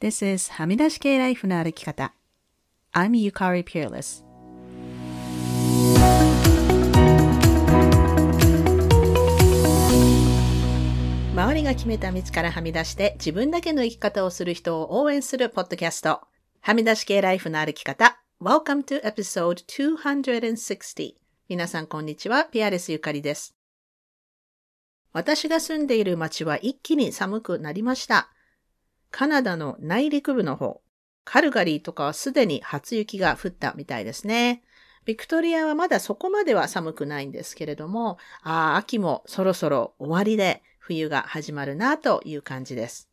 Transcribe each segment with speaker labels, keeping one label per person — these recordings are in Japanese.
Speaker 1: This is はみ出し系ライフの歩き方。I'm Yukari Peerless. 周りが決めた道からはみ出して自分だけの生き方をする人を応援するポッドキャスト。はみ出し系ライフの歩き方。Welcome to episode 260. 皆さんこんにちは。ピアレスゆかりです。私が住んでいる町は一気に寒くなりました。カナダの内陸部の方、カルガリーとかはすでに初雪が降ったみたいですね。ビクトリアはまだそこまでは寒くないんですけれども、ああ、秋もそろそろ終わりで冬が始まるなという感じです。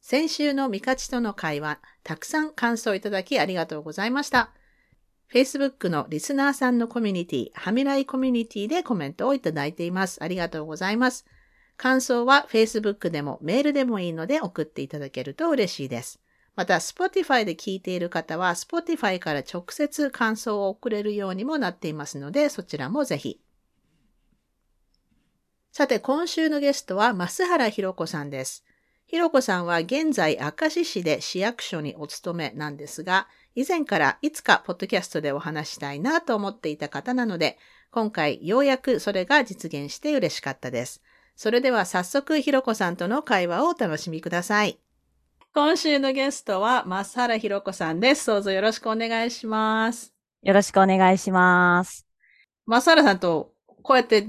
Speaker 1: 先週のミカチとの会話、たくさん感想いただきありがとうございました。Facebook のリスナーさんのコミュニティ、ハミライコミュニティでコメントをいただいています。ありがとうございます。感想は Facebook でもメールでもいいので送っていただけると嬉しいです。また、Spotify で聞いている方は、Spotify から直接感想を送れるようにもなっていますので、そちらもぜひ。さて、今週のゲストは、増原博子さんです。ひろこさんは現在、明石市で市役所にお勤めなんですが、以前からいつかポッドキャストでお話したいなと思っていた方なので、今回ようやくそれが実現して嬉しかったです。それでは早速、ひろこさんとの会話をお楽しみください。今週のゲストは、増原ひろこさんです。どうぞよろしくお願いします。
Speaker 2: よろしくお願いします。
Speaker 1: 増原さんとこうやって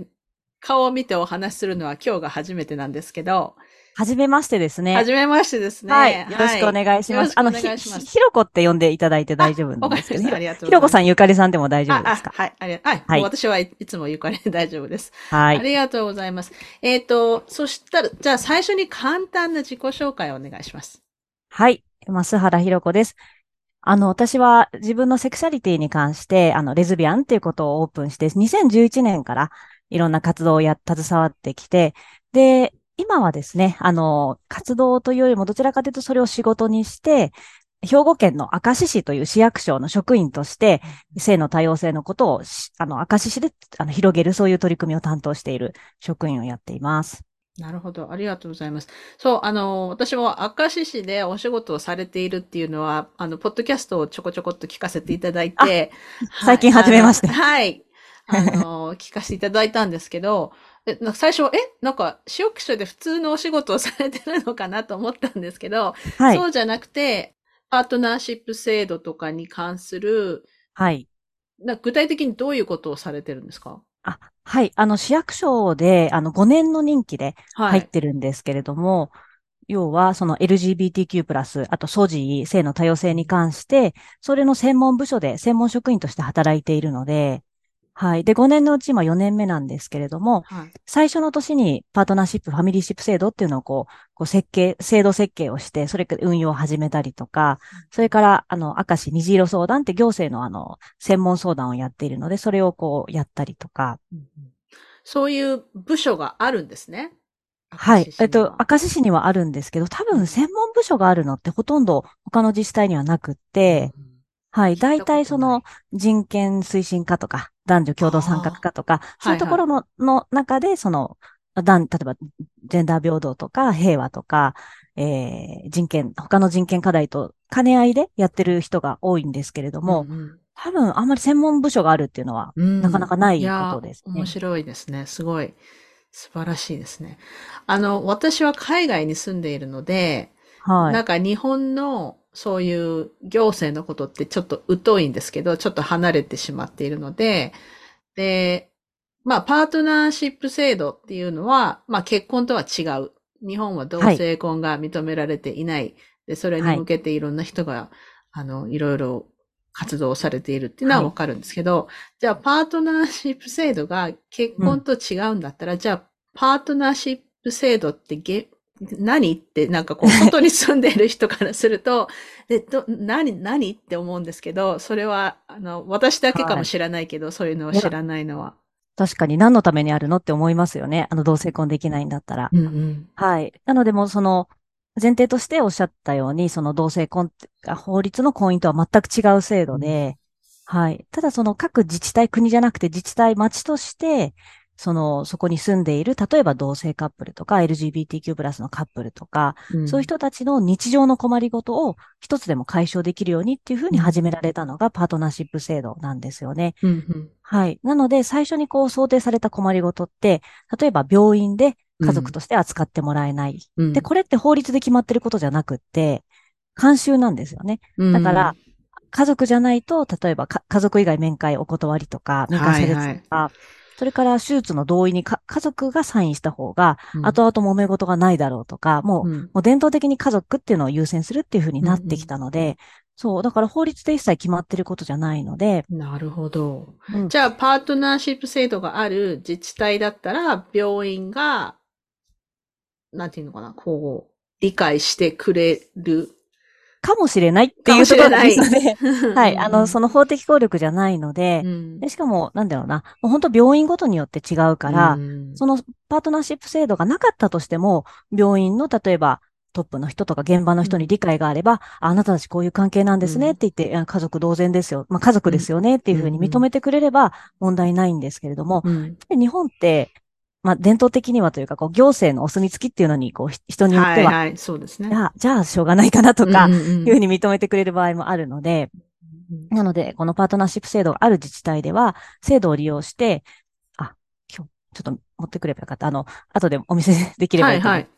Speaker 1: 顔を見てお話しするのは今日が初めてなんですけど、
Speaker 2: はじめましてですね。
Speaker 1: はじめましてですね。
Speaker 2: はい。よろしくお願いします。あの、ひ、ひろこって呼んでいただいて大丈夫ですけど、
Speaker 1: ありがとう
Speaker 2: ひろこさんゆかりさんでも大丈夫ですか？
Speaker 1: はい。ありがとう。はい。私はいつもゆかりで大丈夫です。
Speaker 2: はい。
Speaker 1: ありがとうございます。えっ、ー、と、そしたら、じゃあ最初に簡単な自己紹介をお願いします。
Speaker 2: はい。増原ひろこです。あの、私は自分のセクシャリティに関して、あの、レズビアンっていうことをオープンして、2011年からいろんな活動をや、携わってきて、で、今はですね、あの、活動というよりもどちらかというとそれを仕事にして、兵庫県の明石市という市役所の職員として、性の多様性のことを、あの、明石市であの広げる、そういう取り組みを担当している職員をやっています。
Speaker 1: なるほど。ありがとうございます。そう、あの、私も明石市でお仕事をされているっていうのは、あの、ポッドキャストをちょこちょこっと聞かせていただいて、
Speaker 2: 最近始めました。
Speaker 1: はい。あの、聞かせていただいたんですけど、え最初、えなんか、市役所で普通のお仕事をされてるのかなと思ったんですけど、はい、そうじゃなくて、パートナーシップ制度とかに関する、
Speaker 2: はい。
Speaker 1: な具体的にどういうことをされてるんですか？
Speaker 2: あ、はい。あの、市役所で、あの、5年の任期で入ってるんですけれども、はい、要は、その LGBTQ+、あと、ソジ性の多様性に関して、それの専門部署で専門職員として働いているので、はい。で、5年のうち今4年目なんですけれども、はい、最初の年にパートナーシップ、ファミリーシップ制度っていうのをこう、こう設計、制度設計をして、それから運用を始めたりとか、それから、あの、明石虹色相談って行政のあの、専門相談をやっているので、それをこう、やったりとか。
Speaker 1: そういう部署があるんですね？
Speaker 2: はい。えっと、明石市にはあるんですけど、多分専門部署があるのってほとんど他の自治体にはなくって、うんはい。大体その人権推進課とか、男女共同参画課とか、そういうところのはいはい、の中で、その、例えば、ジェンダー平等とか、平和とか、えー、人権、他の人権課題と兼ね合いでやってる人が多いんですけれども、うんうん、多分あんまり専門部署があるっていうのは、なかなかないことですね、
Speaker 1: 面白いですね。すごい。素晴らしいですね。あの、私は海外に住んでいるので、はい。なんか日本のそういう行政のことってちょっと疎いんですけど、ちょっと離れてしまっているので、で、まあ、パートナーシップ制度っていうのは、まあ、結婚とは違う。日本は同性婚が認められていない。はい、で、それに向けていろんな人が、はい、あの、いろいろ活動されているっていうのはわかるんですけど、はい、じゃあ、パートナーシップ制度が結婚と違うんだったら、うん、じゃあ、パートナーシップ制度って何？ってなんかこう、外に住んでいる人からすると、で、ど、何、何？って思うんですけど、それは、あの、私だけかもしれないけど、はい、そういうのを知らないのは。
Speaker 2: 確かに何のためにあるのって思いますよね。あの、同性婚できないんだったら。
Speaker 1: うんうん、
Speaker 2: はい。なのでもその、前提としておっしゃったように、その同性婚が法律の婚姻とは全く違う制度で、うん、はい。ただその各自治体、国じゃなくて自治体、町として、その、そこに住んでいる、例えば同性カップルとか LGBTQ プラスのカップルとか、
Speaker 1: うん
Speaker 2: そういう人たちの日常の困りごとを一つでも解消できるようにっていうふうに始められたのがパートナーシップ制度なんですよね。
Speaker 1: うんうん
Speaker 2: はい。なので、最初にこう想定された困りごとって、例えば病院で家族として扱ってもらえない。
Speaker 1: うん
Speaker 2: で、これって法律で決まってることじゃなくって、慣習なんですよね。だから、家族じゃないと、例えばか家族以外面会お断りとか、面会されとか、それから手術の同意にか家族がサインした方が、
Speaker 1: うん
Speaker 2: 後々揉め事がないだろうとか、もう、
Speaker 1: うん
Speaker 2: もう伝統的に家族っていうのを優先するっていうふうになってきたので、そう、だから法律で一切決まってることじゃないので、
Speaker 1: なるほど。
Speaker 2: うん
Speaker 1: じゃあ、パートナーシップ制度がある自治体だったら、病院が、なんていうのかな、こう、理解してくれる。
Speaker 2: かもしれないっていうところですので、は、
Speaker 1: はい。
Speaker 2: あの、その法的効力じゃないので、
Speaker 1: うん。
Speaker 2: でしかも、なんだろうな、もう本当病院ごとによって違うから、
Speaker 1: うん。
Speaker 2: そのパートナーシップ制度がなかったとしても、病院の例えばトップの人とか現場の人に理解があれば、ああなたたちこういう関係なんですねって言って、いや家族同然ですよ。まあ家族ですよねっていうふうに認めてくれれば問題ないんですけれども、
Speaker 1: うん。
Speaker 2: で日本って、まあ伝統的にはというか、こう行政のお墨付きっていうのに、こうひ人によっては、
Speaker 1: はいはい、そうですね。
Speaker 2: じゃあ、じゃあしょうがないかなとか、
Speaker 1: うん
Speaker 2: い
Speaker 1: うんうん
Speaker 2: うふうに認めてくれる場合もあるので、なので、このパートナーシップ制度がある自治体では、制度を利用して、あ、今日、ちょっと持ってくればよかった。あの、後でお見せできればいいと思う
Speaker 1: はいはい。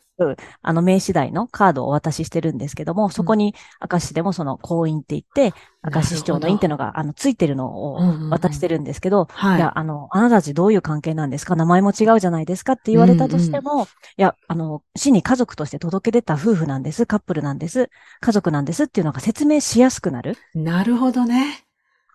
Speaker 2: あの、名刺代のカードをお渡ししてるんですけども、そこに、明石でもその、婚姻って言って、明石市長の院っていうのが、あの、ついてるのを渡してるんですけど、
Speaker 1: はい。
Speaker 2: いや、あの、あなたたちどういう関係なんですか？名前も違うじゃないですかって言われたとしても、いや、あの、市に家族として届け出た夫婦なんです、カップルなんです、家族なんですっていうのが説明しやすくなる。
Speaker 1: なるほどね。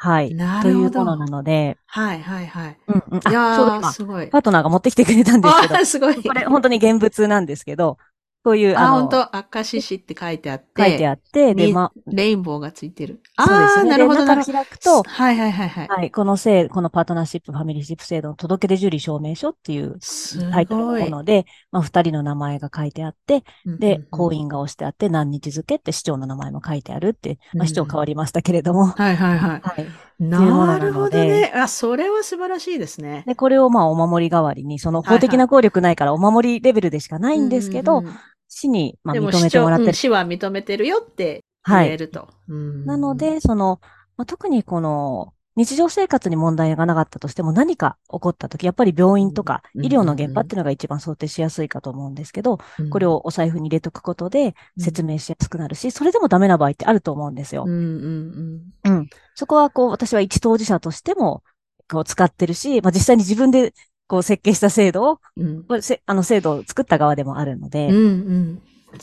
Speaker 2: はい。
Speaker 1: な
Speaker 2: とい
Speaker 1: るほど。
Speaker 2: うものなので、
Speaker 1: はいはいはい。
Speaker 2: うんうん。あ、
Speaker 1: いやー、
Speaker 2: ちょうど今、
Speaker 1: すごい。
Speaker 2: パートナーが持ってきてくれたんですけど
Speaker 1: あ、ーすごい。
Speaker 2: これ本当に現物なんですけど、こういう、
Speaker 1: あ、
Speaker 2: あの、
Speaker 1: 本当？明石市って書いてあって。
Speaker 2: 書いてあって、で、
Speaker 1: に
Speaker 2: ま、
Speaker 1: レインボーがついてる。ああ、なるほど、
Speaker 2: で
Speaker 1: なるほど。
Speaker 2: 中開くと、
Speaker 1: はいはいはいはい。
Speaker 2: はい、この制、このパートナーシップ、ファミリーシップ制度の届け出受理証明書っていう
Speaker 1: す
Speaker 2: タイトルのも。ので、まあ、二人の名前が書いてあって、で、婚
Speaker 1: 姻。
Speaker 2: 姻が押してあって、何日付って市長の名前も書いてあるって、まあ、
Speaker 1: うん
Speaker 2: 市長変わりましたけれども、
Speaker 1: はいはいはい。
Speaker 2: はい。
Speaker 1: なるほどね。あ、それは素晴らしいですね。
Speaker 2: で、これをまあ、お守り代わりに、その法的な効力ないから、お守りレベルでしかないんですけど、
Speaker 1: うんうんうん
Speaker 2: 市に、まあ、認めてもらってる。
Speaker 1: うん市は認めてるよって
Speaker 2: はい。
Speaker 1: 言えると。うん
Speaker 2: なの、で、その、まあ、特にこの、日常生活に問題がなかったとしても何か起こったとき、やっぱり病院とか
Speaker 1: うん
Speaker 2: 医療の現場っていうのが一番想定しやすいかと思うんですけど、
Speaker 1: うん
Speaker 2: これをお財布に入れとくことで
Speaker 1: うん
Speaker 2: 説明しやすくなるし、それでもダメな場合ってあると思うんですよ
Speaker 1: うん。うん
Speaker 2: うん。そこはこう、私は一当事者としても、こう使ってるし、まあ、実際に自分でこう設計した制度を、
Speaker 1: うん。うん
Speaker 2: これせあの制度を作った側でもあるので、
Speaker 1: うんうん。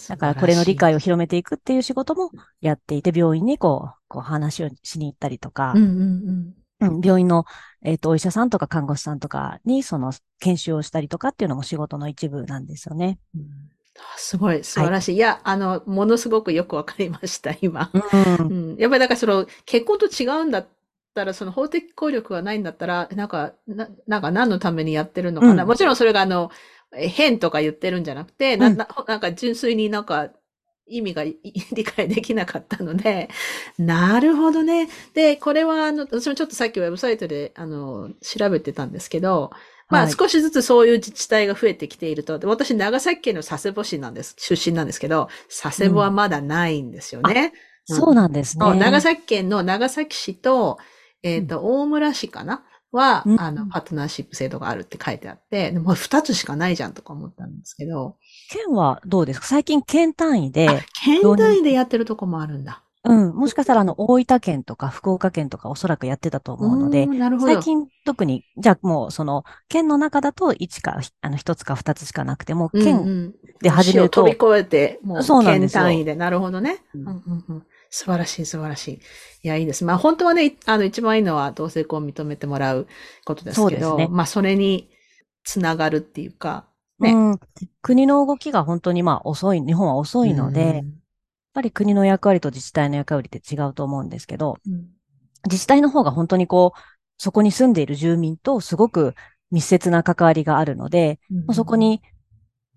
Speaker 2: だからこれの理
Speaker 1: を。
Speaker 2: 解を広めていくっていう仕事もやっていて、病院にこう、こう話をしに行ったりとか、
Speaker 1: うんうん
Speaker 2: うん、病院の、えっ、と、お医者さんとか看護師さんとかに、その、研修をしたりとかっていうのも仕事の一部なんですよね。
Speaker 1: うん。あすごい、素晴らしい。いや、あの、ものすごくよくわかりました、今。
Speaker 2: うん
Speaker 1: う。ん。やっぱりだからその、結婚と違うんだったら、その法的効力がないんだったら、なんか、ななんか何のためにやってるのかな？
Speaker 2: うん
Speaker 1: もちろんそれがあの、え変とか言ってるんじゃなくて、な、
Speaker 2: うん
Speaker 1: ななんか純粋になんか、意味がい 理解できなかったので、なるほどね。で、これは、あの、私もちょっとさっきウェブサイトで、あの、調べてたんですけど、まあ、
Speaker 2: はい
Speaker 1: 少しずつそういう自治体が増えてきていると。で私、長崎県の佐世保市なんです、出身なんですけど、佐世保はまだないんですよね。うん
Speaker 2: そうなんですね。
Speaker 1: 長崎県の長崎市と、えっ、と、大村市かな？は、
Speaker 2: うん。
Speaker 1: あの、パートナーシップ制度があるって書いてあって、でも二つしかないじゃんとか思ったんですけど、
Speaker 2: 県はどうですか？最近県単位で
Speaker 1: あ、、県単位でやってるとこもあるんだ。
Speaker 2: うん、もしかしたらあの、大分県とか福岡県とかおそらくやってたと思うので。最近特に、じゃあもうその、県の中だと1か、あの、1つか2つしかなくても、
Speaker 1: うんう
Speaker 2: 県
Speaker 1: ん
Speaker 2: で始めると、
Speaker 1: 市を飛び越えて、もう県単位で、なるほどね。
Speaker 2: う
Speaker 1: うんんうんうん素晴らしい、素晴らしい。いや、いいです。まあ、本当はね、いあの、一番いいのは同性婚を認めてもらうことですけど、
Speaker 2: ね。
Speaker 1: まあ、それにつながるっていうか、ね
Speaker 2: うん、国の動きが本当にまあ遅い、日本は遅いので、やっぱり国の役割と自治体の役割って違うと思うんですけど、
Speaker 1: うん、
Speaker 2: 自治体の方が本当にこう、そこに住んでいる住民とすごく密接な関わりがあるので、
Speaker 1: うん
Speaker 2: そこに、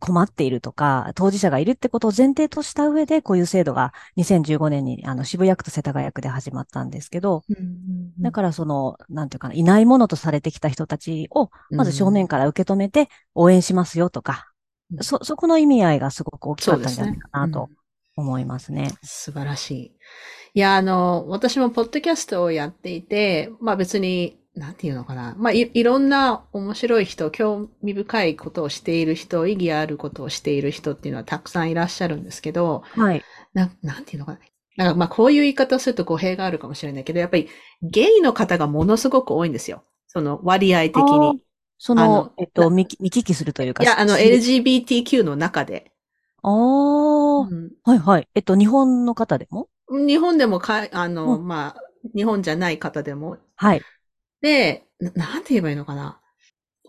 Speaker 2: 困っているとか、当事者がいるってことを前提とした上で、こういう制度が2015年にあの渋谷区と世田谷区で始まったんですけど、
Speaker 1: うんうんうん
Speaker 2: だからその、なんていうかな、いないものとされてきた人たちを、まず正面から受け止めて応援しますよとか、
Speaker 1: うん
Speaker 2: そ、そこの意味合いがすごく大きかったんじゃないかなと思いますね。
Speaker 1: 素晴らしい。いや、あの、私もポッドキャストをやっていて、まあ別に、なんていうのかな。まあい、いろんな面白い人、興味深いことをしている人、意義あることをしている人っていうのはたくさんいらっしゃるんですけど、
Speaker 2: はい。
Speaker 1: ななんていうのかな。なんかまあこういう言い方をすると語弊があるかもしれないけど、やっぱりゲイの方がものすごく多いんですよ。その割合的に。
Speaker 2: その
Speaker 1: あの、
Speaker 2: えっと、見き見聞きするというか。
Speaker 1: いや、あの、
Speaker 2: し
Speaker 1: LGBTQ の中で。
Speaker 2: ああ、
Speaker 1: うん
Speaker 2: はいはい。えっと、日本の方でも？
Speaker 1: 日本でもか、あの、
Speaker 2: うん
Speaker 1: まあ、日本じゃない方でも。
Speaker 2: はい。
Speaker 1: で、ななんて言えばいいのかな？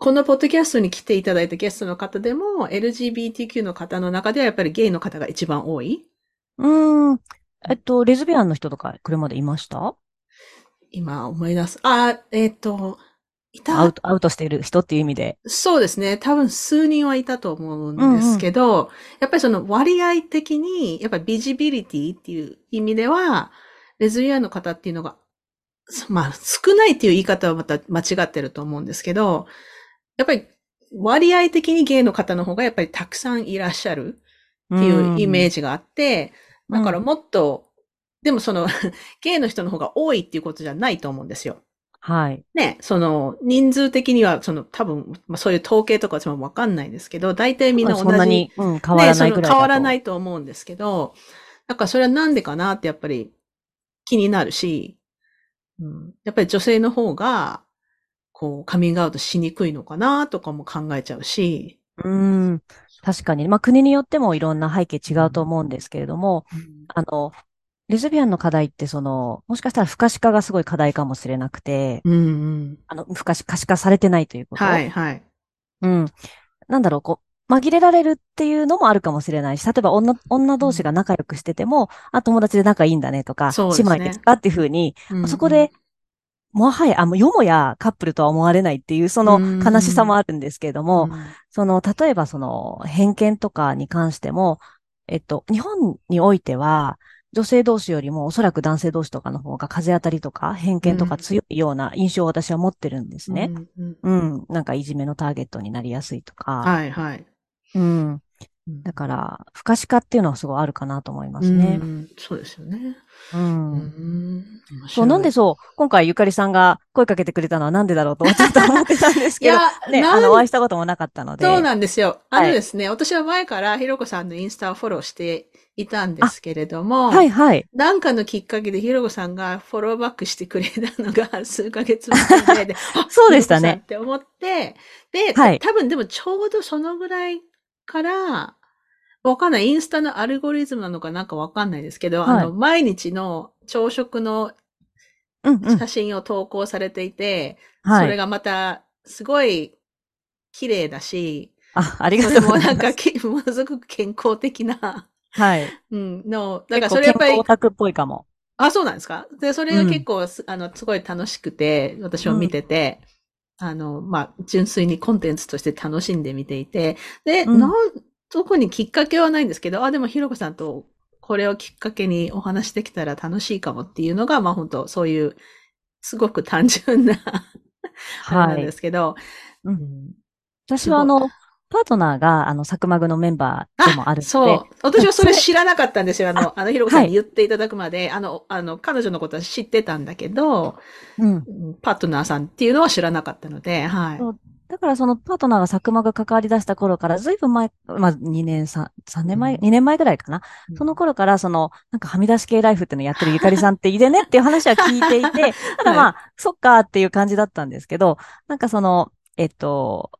Speaker 1: このポッドキャストに来ていただいたゲストの方でも、LGBTQ の方の中ではやっぱりゲイの方が一番多い？う
Speaker 2: ーん。えっと、レズビアンの人とか、これまでいました？
Speaker 1: 今思い出す。あ、えっ、と、いた？
Speaker 2: アウト、アウトしている人っていう意味で。
Speaker 1: そうですね。多分数人はいたと思うんですけど、やっぱりその割合的に、やっぱりビジビリティっていう意味では、レズビアンの方っていうのが、そまあ少ないっていう言い方はまた間違ってると思うんですけど、やっぱり割合的にゲイの方の方がやっぱりたくさんいらっしゃるっていうイメー
Speaker 2: ジ。
Speaker 1: ジがあって、だからもっと、でもその、ゲイの人の方が多いっていうことじゃないと思うんですよ。
Speaker 2: はい。
Speaker 1: ね、その、人数的には、その、多分、まあそういう統計とか私もわかんないですけど、大体みんな同じ、
Speaker 2: そんなに、うん、変わらない
Speaker 1: 変わらないと思うんですけど、だからそれはなんでかなってやっぱり気になるし、うん、やっぱり女性の方が、こう、カミングアウトしにくいのかなとかも考えちゃうし、
Speaker 2: うん。確かに。まあ、国によってもいろんな背景違うと思うんですけれども、あの、レズビアンの課題って、その、もしかしたら不可視化がすごい課題かもしれなくて、
Speaker 1: うんうん。
Speaker 2: あの、不可視可視化されてないということ。
Speaker 1: はい、はい。
Speaker 2: うん。なんだろう、こう、紛れられるっていうのもあるかもしれないし、例えば女、女同士が仲良くしてても、あ、友達で仲いいんだねとか、
Speaker 1: そうですね
Speaker 2: 姉妹ですかっていうふうに、
Speaker 1: うんうん
Speaker 2: そこで、もはや、あ、もうよもやカップルとは思われないっていう、その
Speaker 1: うん
Speaker 2: 悲しさもあるんですけれども、
Speaker 1: うん
Speaker 2: その、例えばその、偏見とかに関しても、えっと、日本においては、女性同士よりもおそらく男性同士とかの方が風当たりとか偏見とか強いような印象を私は持ってるんですね。
Speaker 1: うんうん
Speaker 2: うん。なんかいじめのターゲットになりやすいとか。
Speaker 1: はい、はい。
Speaker 2: うん。だから、不可視化っていうのはすごいあるかなと思いますね
Speaker 1: う。んそうですよね。
Speaker 2: う。
Speaker 1: うんん
Speaker 2: そう、なんでそう、今回ゆかりさんが声かけてくれたのはなんでだろうとちょっと思ってたんです
Speaker 1: い
Speaker 2: けど、
Speaker 1: や、
Speaker 2: ね、あの、お会いしたこともなかったので。
Speaker 1: そうなんですよ。あ
Speaker 2: はい
Speaker 1: のですね、私は前からひろこさんのインスタをフォローしていたんですけれども、
Speaker 2: はいはい。
Speaker 1: なんかのきっかけでひろこさんがフォローバックしてくれたのが数ヶ月前で、あ
Speaker 2: そうでしたね
Speaker 1: って思って、で、
Speaker 2: はい
Speaker 1: 多分でもちょうどそのぐらいから、わかんない。インスタのアルゴリズムなのかなんかわかんないですけど、
Speaker 2: はい
Speaker 1: あの、毎日の朝食の
Speaker 2: うんうん。
Speaker 1: 写真を投稿されていて、
Speaker 2: はい。
Speaker 1: それがまた、すごい綺麗だし、
Speaker 2: あ、ありがとうござます。
Speaker 1: ないんか け、ものすごく健康的な、
Speaker 2: はい。
Speaker 1: うん、の、だからそれやっぱり
Speaker 2: オ、タクっぽいかも。
Speaker 1: あ、そうなんですか？で、それが結構す、あの、すごい楽しくて、私も見てて、あの、まあ、純粋にコンテンツとして楽しんで見ていて、で、
Speaker 2: うん。
Speaker 1: 特にきっかけはないんですけど、あ、でもひろこさんとこれをきっかけにお話できたら楽しいかもっていうのが、まあ本当そういう、すごく単純な、あれなん
Speaker 2: はい。
Speaker 1: ですけど、
Speaker 2: うん。
Speaker 1: うん
Speaker 2: 私はあの、パートナーが、あの、サクマグのメンバーでもあるので、
Speaker 1: そう。私はそれ知らなかったんですよ。あの、
Speaker 2: あ
Speaker 1: あの、ひろこさん
Speaker 2: はい
Speaker 1: に言っていただくまで、あの、あの、彼女のことは知ってたんだけど、
Speaker 2: うん。
Speaker 1: うんパートナーさんっていうのは知らなかったので、はい。
Speaker 2: だからそのパートナーがサクマが関わり出した頃から、ずいぶん前、まあ2年、3、三年前、
Speaker 1: うん
Speaker 2: 2年前ぐらいかな。
Speaker 1: うん
Speaker 2: その頃から、その、なんかはみ出し系ライフっていうのやってるゆかりさんっていてねっていう話は聞いていて、ただまあ、そっかっていう感じだったんですけど、なんかその、えっと、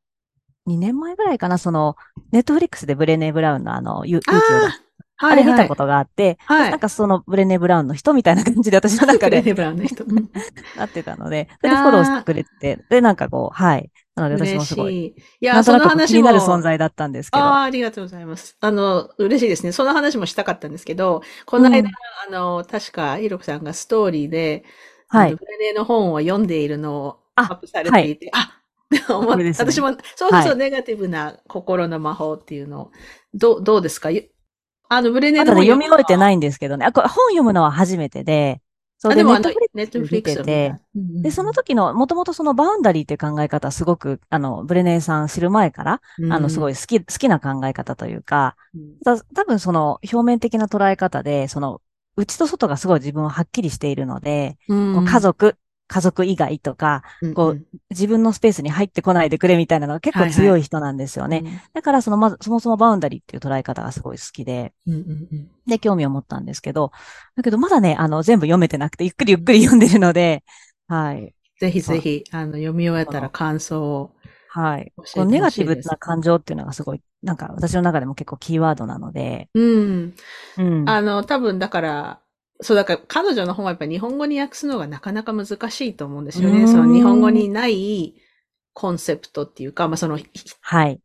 Speaker 2: 2年前ぐらいかな、その、ネットフリックスでブレネー・ブラウンのあの、ゆ勇気を出す
Speaker 1: あ
Speaker 2: あれ見たこととがあって、
Speaker 1: はい
Speaker 2: なんかそのブレネー・ブラウンの人みたいな感じで私の中で
Speaker 1: ブレネブラウンの人。うん
Speaker 2: なってたので、それでフォローしてくれて、で、なんかこう、はい。なので私もすごい、
Speaker 1: い。いや、
Speaker 2: なんと
Speaker 1: その話も。
Speaker 2: なく気になる存在だったんですけど。
Speaker 1: ああ、ありがとうございます。あの、嬉しいですね。その話もしたかったんですけど、この間、
Speaker 2: うん
Speaker 1: あの、確か、ひろこさんがストーリーで、
Speaker 2: はい
Speaker 1: ブレネの本を読んでいるのをア
Speaker 2: あ
Speaker 1: ップされていて、あ,、思 っ
Speaker 2: れですね
Speaker 1: 私も、そうそう
Speaker 2: はい。
Speaker 1: ネガティブな心の魔法っていうの。を、どう、どうですか？ゆあの、ブレネ
Speaker 2: ま
Speaker 1: の本
Speaker 2: だね読み終えて
Speaker 1: い。
Speaker 2: ないんですけどね。あ、これ本読むのは初めてで、そ
Speaker 1: あ、
Speaker 2: うで、
Speaker 1: でもあの
Speaker 2: ネットフリッ、クス見ててで、その時の、もともとそのバウンダリーっていう考え方はすごく、あの、ブレネーさん知る前から、あの、すごい、好き、好きな考え方というか、
Speaker 1: うん。
Speaker 2: た多分その表面的な捉え方で、その、内と外がすごい自分ははっきりしているので、
Speaker 1: うん
Speaker 2: 家族、家族以外とか、こう自分のスペースに入ってこないでくれみたいなのが結構強い人なんですよね。だからその、まず、そもそもバウンダリーっていう捉え方がすごい好きで、
Speaker 1: うんうんうん
Speaker 2: で、興味を持ったんですけど、だけどまだね、あの、全部読めてなくて、ゆっくりゆっくり読んでるので、はい。
Speaker 1: ぜひぜひ、あの、読み終えたら感想を。
Speaker 2: はい。このネガティブな感情っていうのがすごい、なんか私の中でも結構キーワードなので、
Speaker 1: うん。
Speaker 2: うん。
Speaker 1: あの、多分だから、そう、だから彼女の本はやっぱり日本語に訳すのがなかなか難しいと思うんですよね。
Speaker 2: うん
Speaker 1: その日本語にないコンセプトっていうか、まあその、ひ
Speaker 2: はい。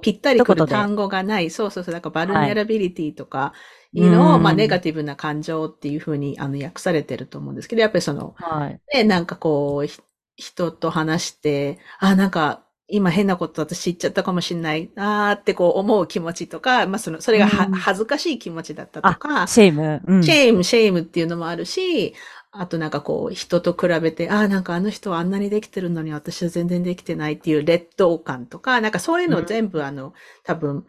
Speaker 1: ぴったりくる単語がない。そうそうそう。だから vulnerability とかいうのを、
Speaker 2: うん
Speaker 1: まあネガティブな感情っていうふうにあの訳されてると思うんですけど、やっぱりその、
Speaker 2: はい。
Speaker 1: ね、なんかこう、ひ人と話して、あ、なんか、今変なこと私言っちゃったかもしれないなーってこう思う気持ちとか、まあその、それがは、
Speaker 2: うん
Speaker 1: 恥ずかしい気持ちだったとか、
Speaker 2: shame。うん。
Speaker 1: shame、shame っていうのもあるし、あとなんかこう、人と比べて、ああ、なんかあの人はあんなにできてるのに私は全然できてないっていう劣等感とか、なんかそういうのを全部あの、多分、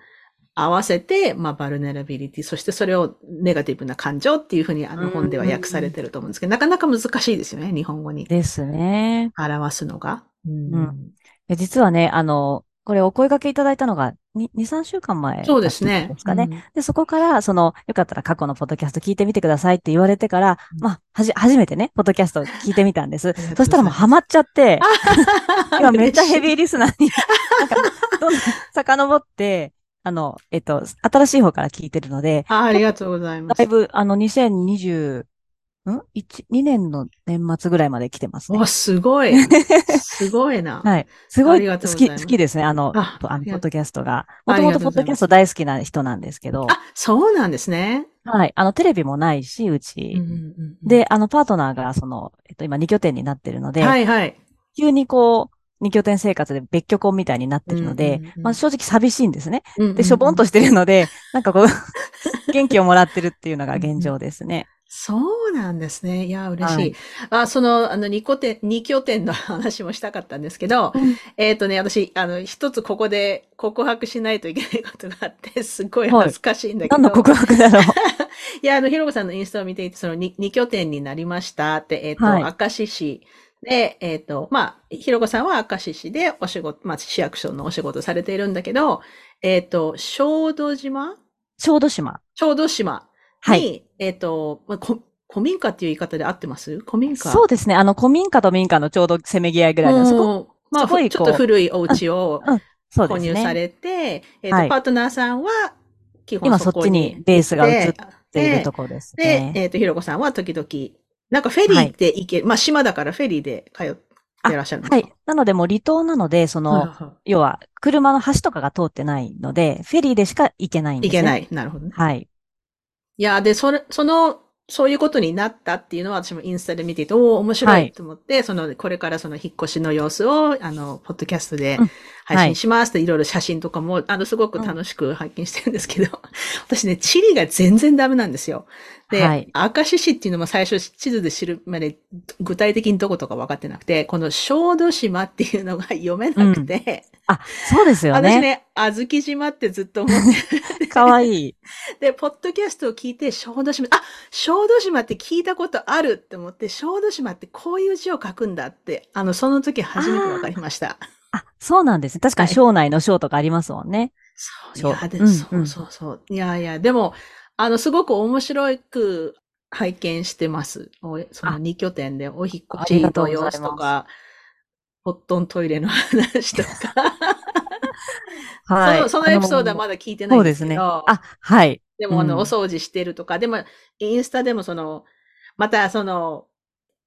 Speaker 1: 合わせて、まあ、バルネラビリティ、そしてそれをネガティブな感情っていうふうにあの本では訳されてると思うんですけど、なかなか難しいですよね、日本語に
Speaker 2: ですね。
Speaker 1: 表すのが。うん
Speaker 2: で実はね、あの、これお声掛けいただいたのが2、2 3週間前
Speaker 1: そうですね。
Speaker 2: ですかね。で、そこから、その、よかったら過去のポッドキャスト聞いてみてくださいって言われてから、
Speaker 1: うん
Speaker 2: まあ、はじ、初めてね、ポッドキャストを聞いてみたんです。そしたらもうハマっちゃって、
Speaker 1: あ
Speaker 2: 今めっちゃヘビ
Speaker 1: ー。
Speaker 2: ーリスナーに、なんか、どんどん遡って、あの、えっと、新しい方から聞いてるので、
Speaker 1: あありがとうございます
Speaker 2: だい。ぶ、あの、2020、ん ?1、2年の年末ぐらいまで来てますね。
Speaker 1: お、すごい。すごいな。
Speaker 2: はい。すごい
Speaker 1: ありがと
Speaker 2: 好き、好きですね。あの、
Speaker 1: あ
Speaker 2: あの、ポッドキャストが。
Speaker 1: あ
Speaker 2: もともとポッドキャスト大好きな人なんですけど、
Speaker 1: あ、そうなんですね。
Speaker 2: はい。あの、テレビもないし、う
Speaker 1: うん
Speaker 2: ち。
Speaker 1: うんうん
Speaker 2: で、あの、パートナーが、その、えっと、今2拠点になってるので、
Speaker 1: はいはい。
Speaker 2: 急にこう、2拠点生活で別居婚みたいになってるので、
Speaker 1: うんうんうん
Speaker 2: まあ正直寂しいんですね。
Speaker 1: うんうんうん
Speaker 2: で、しょぼんとしてるので、なんかこう、元気をもらってるっていうのが現状ですね。
Speaker 1: そうなんですね。いや、嬉しい。
Speaker 2: はい
Speaker 1: あ、その、あの、二拠点、二拠点の話もしたかったんですけど、えっ、とね、私、あの、一つここで告白しないといけないことがあって、すっごい恥ずかしいんだけど。
Speaker 2: 何の告白だろう？
Speaker 1: いや、あの、ひろこさんのインスタを見ていて、その二二拠点になりましたって、えっ、と、
Speaker 2: はい
Speaker 1: 明石市で、えっ、と、まあ、ひろこさんは明石市でお仕事、まあ、市役所のお仕事されているんだけど、えっ、と、小豆島？
Speaker 2: 小豆島。
Speaker 1: 小豆島に、
Speaker 2: はい。
Speaker 1: えっ、と、まあこ古民家っていう言い方で合ってます？古民家
Speaker 2: そうですね。あの、古民家と民家のちょうどせめぎ合いぐらいなんです。そこ
Speaker 1: うんまあ、ちょっと古いお家を。購入されて、えっ、と、
Speaker 2: はい
Speaker 1: パートナーさんは、基本
Speaker 2: 今そっちにベースが移っっている
Speaker 1: で
Speaker 2: ところです
Speaker 1: で、
Speaker 2: ね。
Speaker 1: えっ、と、ひろこさんは時々、なんかフェリーで行ける、まあ島だからフェリーで通ってらっしゃる
Speaker 2: はい。なのでもう離島なので、その、
Speaker 1: はいは
Speaker 2: 要は車の橋とかが通ってないので、フェリーでしか行けないんですね。。
Speaker 1: い行けないい。なるほどね。
Speaker 2: はい。
Speaker 1: いや、で、それ、その、そういうことになったっていうのは私もインスタで見ていて、おお、面白
Speaker 2: はいい。
Speaker 1: と思って、その、これからその引っ越しの様子を、あの、ポッドキャストで
Speaker 2: うん
Speaker 1: 配信しますって、いろいろ写真とかも、あの、すごく楽しく拝見してるんですけど、私ね、地理が全然ダメなんですよ。で、
Speaker 2: はい
Speaker 1: 明石市っていうのも最初地図で知るまで、具体的にどことか分かってなくて、この小豆島っていうのが読めなくて、
Speaker 2: あ、そうですよね。
Speaker 1: 私ね、あずき島ってずっと思って
Speaker 2: かわいい。
Speaker 1: で、ポッドキャストを聞いて、小豆島、あ、小豆島って聞いたことあるって思って、小豆島ってこういう字を書くんだって、あの、その時初めて分かりました。
Speaker 2: あ、そうなんですね。確かに省内の省とかありますもんね。
Speaker 1: そう、いや、で、
Speaker 2: うん
Speaker 1: そうそうそう。いやいや、でも、あの、すごく面白く拝見してます。おその
Speaker 2: あ
Speaker 1: 2拠点でお引っ
Speaker 2: あ
Speaker 1: 越しの様子とか、ホットントイレの話とか。
Speaker 2: はい。
Speaker 1: その、そのエピソードはまだ聞いてないんですけど。
Speaker 2: そうですね。あ、はい。
Speaker 1: でも、あの、
Speaker 2: うん
Speaker 1: お掃除してるとか、でも、インスタでもその、またその、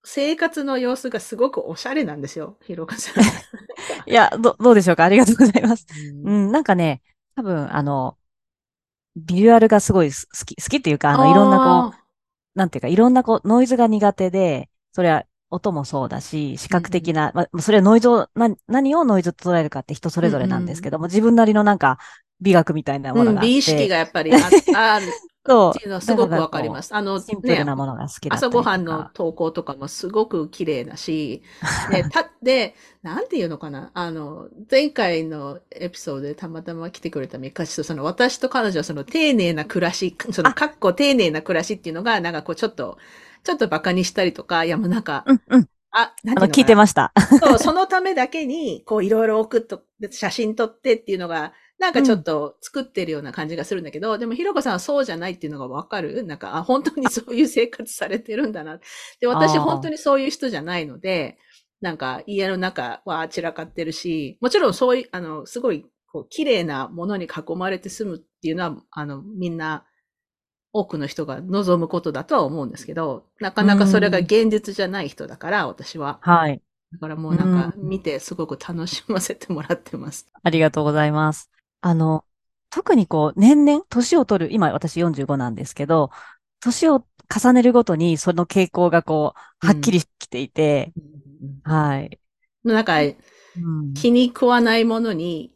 Speaker 1: 生活の様子がすごくおしゃれなんですよ、ひろこさん。
Speaker 2: いや、ど、どうでしょうか？ありがとうございます。
Speaker 1: う
Speaker 2: うんん、なんかね、多分、あの、ビジュアルがすごいす好き、好きっていうか、あの、いろんなこう、なんていうか、いろんなこう、ノイズが苦手で、それは音もそうだし、視覚的な、まあ、それはノイズを、な、何をノイズと捉えるかって人それぞれなんですけども、自分なりのなんか美学みたいなものがあって。
Speaker 1: 美意識がやっぱりあ ある。
Speaker 2: そう。
Speaker 1: っていうのはすごくわかります。あの、
Speaker 2: シンプルなものが好きだ
Speaker 1: 朝ごはんの投稿とかもすごく綺麗だし、ね、た、で、なんていうのかなあの、前回のエピソードでたまたま来てくれたミカチと、その私と彼女はその丁寧な暮らし、その、かっこ丁寧な暮らしっていうのが、なんかこうちょっと、ちょっと馬鹿にしたりとか、いやもうなんか、
Speaker 2: うんうん。
Speaker 1: あ、
Speaker 2: なんあの、聞いてました。
Speaker 1: そう、そのためだけに、こういろいろ送っと、写真撮ってっていうのが、なんかちょっと作ってるような感じがするんだけど、うん、でもひろこさんはそうじゃないっていうのがわかる？なんか、あ、本当にそういう生活されてるんだな。で、私本当にそういう人じゃないので、なんか家の中は散らかってるし、もちろんそういう、あの、すごい、こう、綺麗なものに囲まれて住むっていうのは、あの、みんな、多くの人が望むことだとは思うんですけど、なかなかそれが現実じゃない人だから、私は。
Speaker 2: はい。
Speaker 1: だからもうなんか見てすごく楽しませてもらってます。
Speaker 2: ありがとうございます。あの、特にこう、年々、年を取る、今私45なんですけど、年を重ねるごとにその傾向がこう、はっきりきていて、うん、はい。
Speaker 1: なんか、うん、気に食わないものに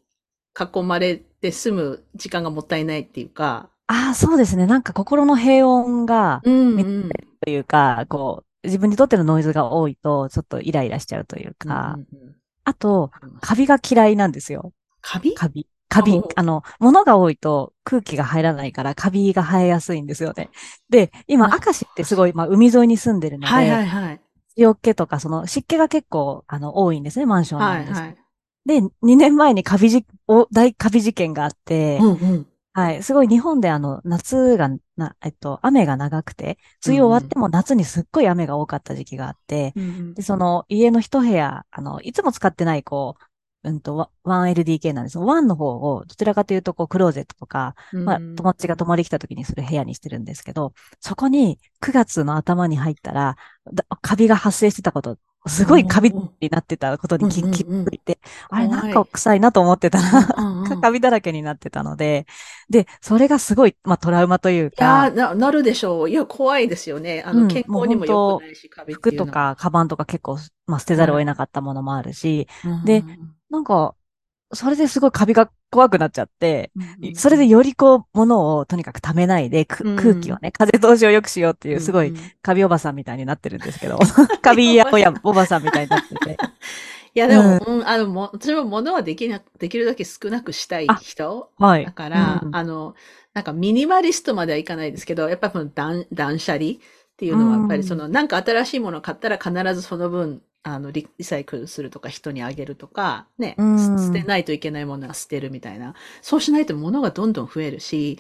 Speaker 1: 囲まれて済む時間がもったいないっていうか。
Speaker 2: ああ、そうですね。なんか心の平穏が、うんうん、というか、こう、自分にとってのノイズが多いと、ちょっとイライラしちゃうというか、うんうんうん、あと、カビが嫌いなんですよ。
Speaker 1: カビ？
Speaker 2: カビ。カビ、あの、物が多いと空気が入らないからカビが生えやすいんですよね。で、今、明石ってすごい、まあ、海沿いに住んでるので、はいはいはい。塩気とか、その湿気が結構、あの、多いんですね、マンションなんです。はいはい、で、2年前にカビじ、大カビ事件があって、うんうん、はい。すごい日本であの、夏がな、えっと、雨が長くて、梅雨終わっても夏にすっごい雨が多かった時期があって、うんうん、で、その家の一部屋、あの、いつも使ってない、こう、うんと、1LDK なんです。1の方を、どちらかというと、こう、クローゼットとか、まあ、友達が泊まり来た時にする部屋にしてるんですけど、そこに9月の頭に入ったら、カビが発生してたこと、すごいカビになってたことに気づいて、あれなんか臭いなと思ってたら、カビだらけになってたので、で、それがすごい、まあ、トラウマというか。
Speaker 1: いやな、なるでしょう。いや、怖いですよね。あの、健康にも良くないし、カビ
Speaker 2: 服とか、カバンとか結構、まあ、捨てざるを得なかったものもあるし、で、なんか、それですごいカビが怖くなっちゃって、それでよりこう、物をとにかく溜めないで、空気をね、風通しを良くしようっていう、すごいカビおばさんみたいになってるんですけど、カビや親おばさんみたいになってて。
Speaker 1: いや、でも、うん、あの、も、私も物はできな、できるだけ少なくしたい人。はい。だから、うん、あの、なんかミニマリストまではいかないですけど、やっぱりこの断、断捨離っていうのは、やっぱりその、なんか新しいものを買ったら必ずその分、あのリ、リサイクルするとか人にあげるとか、ね、捨てないといけないものは捨てるみたいな。そうしないと物がどんどん増えるし、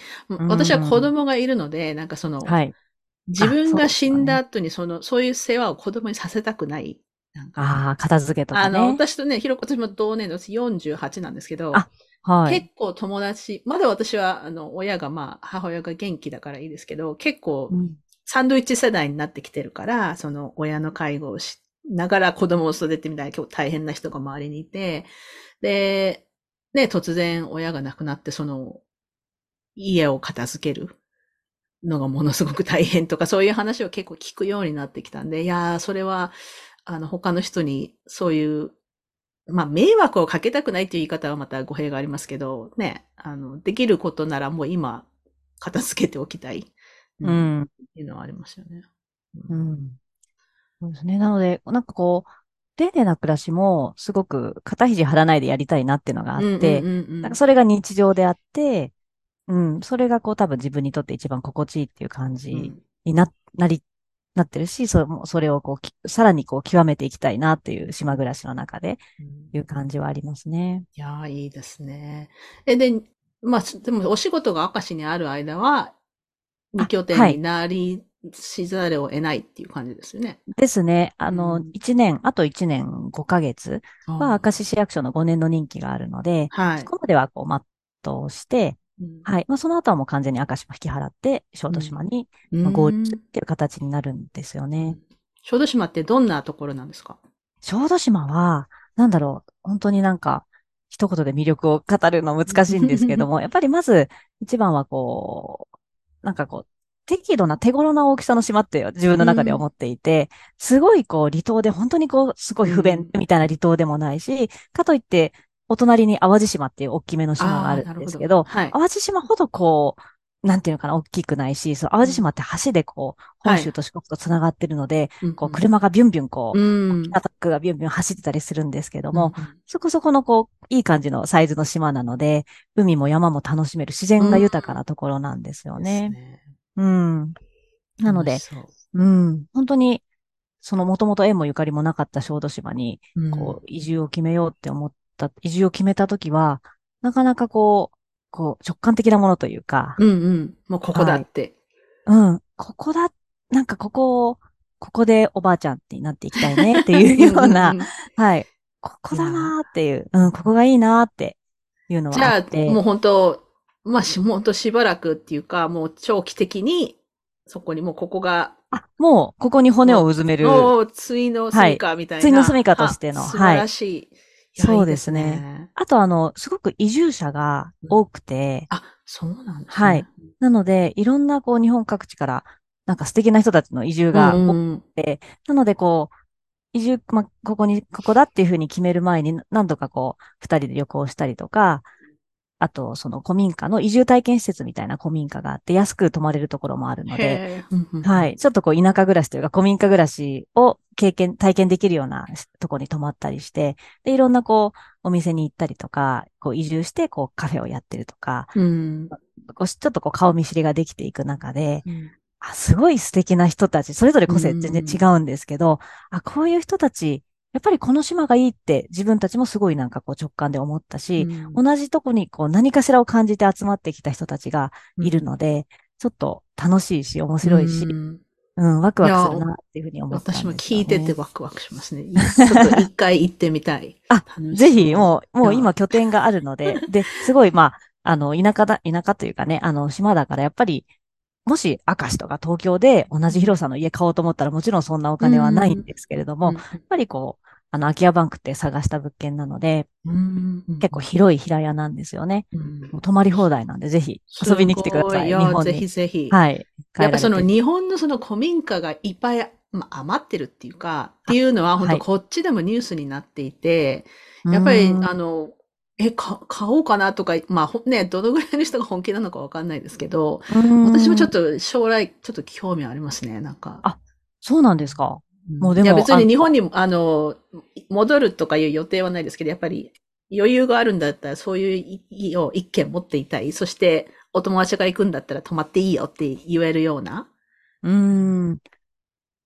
Speaker 1: 私は子供がいるので、なんかその、はい、自分が死んだ後にその、そういう世話を子供にさせたくない。
Speaker 2: ああ、片付けとかね。あの、
Speaker 1: 私とね、ひろこ、私も同年の48なんですけど、はい、結構友達、まだ私は、あの、親がまあ、母親が元気だからいいですけど、結構、サンドイッチ世代になってきてるから、その親の介護をしながら子供を育ててみたいな結構大変な人が周りにいて、で、ね、突然親が亡くなってその家を片付けるのがものすごく大変とか、そういう話を結構聞くようになってきたんで、いやー、それは、あの、他の人にそういう、まあ、迷惑をかけたくないっていう言い方はまた語弊がありますけど、ね、あの、できることならもう今、片付けておきたい。うん。っていうのはありますよね。
Speaker 2: うん。そうですね。なので、なんかこう、丁寧な暮らしもすごく肩肘張らないでやりたいなっていうのがあって、なんかそれが日常であって、うん、それがこう多分自分にとって一番心地いいっていう感じにな、なり、なってるし、そそれをこう、さらにこう極めていきたいなっていう島暮らしの中で、いう感じはありますね。
Speaker 1: いやいいですね。え、で、まあ、でもお仕事が明石にある間は、二拠点になりしざるを得ないっていう感じですよね。
Speaker 2: ですね。あの、一、うん、年、あと1年5ヶ月は、明石市役所の5年の任期があるので、はい、そこまではこう、全うして、うん、はい。まあ、その後はもう完全に明石も引き払って、小豆島に、まあ、合流っていう形になるんですよね。
Speaker 1: 小豆島ってどんなところなんですか？
Speaker 2: 小豆島は、なんだろう、本当になんか、一言で魅力を語るの難しいんですけども、やっぱりまず、一番はこう、なんかこう、適度な手頃な大きさの島って自分の中で思っていて、うん、すごいこう離島で本当にこうすごい不便みたいな離島でもないし、うん、かといってお隣に淡路島っていう大きめの島があるんですけど、どはい、淡路島ほどこう、なんていうのかな、大きくないし、そう、淡路島って橋でこう、本州と四国と繋がってるので、はい、こう、車がビュンビュンこう、うん、アタックがビュンビュン走ってたりするんですけども、うん、そこそこのこう、いい感じのサイズの島なので、海も山も楽しめる自然が豊かなところなんですよね。うん。ね、うん、なので、うん、本当に、そのもともと縁もゆかりもなかった小豆島に、こう、移住を決めようって思った、移住を決めたときは、なかなかこう、こう、直感的なものというか。
Speaker 1: うんうん。もうここだって。
Speaker 2: はい、うん。ここだ、なんかここを、ここでおばあちゃんになっていきたいねっていうような、はい。ここだなーっていう、うん、ここがいいなーっていうのはあって。
Speaker 1: じゃあ、もう本当まあ、し、もとしばらくっていうか、もう長期的に、そこにもうここが。
Speaker 2: あ、もう、ここに骨をうずめる。
Speaker 1: もう、対の住みかみたいな。
Speaker 2: 対の住みかとしての。
Speaker 1: 素晴らしい。はい
Speaker 2: そうですね。あとあの、すごく移住者が多くて。
Speaker 1: あ、そうなんですね。
Speaker 2: はい。なので、いろんなこう日本各地からなんか素敵な人たちの移住が多くて、なのでこう、移住、まここに、ここだっていうふうに決める前に何度かこう、二人で旅行したりとか、あと、その古民家の移住体験施設みたいな古民家があって、安く泊まれるところもあるので、はい。ちょっとこう、田舎暮らしというか、古民家暮らしを経験、体験できるようなところに泊まったりして、で、いろんなこう、お店に行ったりとか、こう、移住して、こう、カフェをやってるとか、うん、こうちょっとこう、顔見知りができていく中で、うん、あ、すごい素敵な人たち、それぞれ個性全然違うんですけど、あ、こういう人たち、やっぱりこの島がいいって自分たちもすごいなんかこう直感で思ったし、うん、同じとこにこう何かしらを感じて集まってきた人たちがいるので、うん、ちょっと楽しいし面白いし、うん、うん、ワクワクするなっていうふうに思った
Speaker 1: ね、私も聞いててワクワクしますね。ちょっと一回行ってみたい。
Speaker 2: あ、ぜひ、もう、もう今拠点があるので、で、すごい、まあ、あの、田舎だ、田舎というかね、あの、島だからやっぱり、もし、明石とか東京で同じ広さの家買おうと思ったらもちろんそんなお金はないんですけれども、やっぱりこう、あの、空き家バンクって探した物件なので、結構広い平屋なんですよね。もう泊まり放題なんで、ぜひ遊びに来てください。
Speaker 1: い日本ぜひぜひ。
Speaker 2: はい。
Speaker 1: やっぱその日本のその古民家がいっぱい、まあ、余ってるっていうか、っていうのは本当こっちでもニュースになっていて、はい、やっぱり、あの、え、か、買おうかなとか、まあ、ね、どのぐらいの人が本気なのかわかんないですけど、私もちょっと将来、ちょっと興味ありますね、なんか。
Speaker 2: あ、そうなんですか？
Speaker 1: もうでも。いや別に日本に、あの、戻るとかいう予定はないですけど、やっぱり余裕があるんだったらそういう意を一件持っていたい。そしてお友達が行くんだったら泊まっていいよって言えるような。
Speaker 2: うん。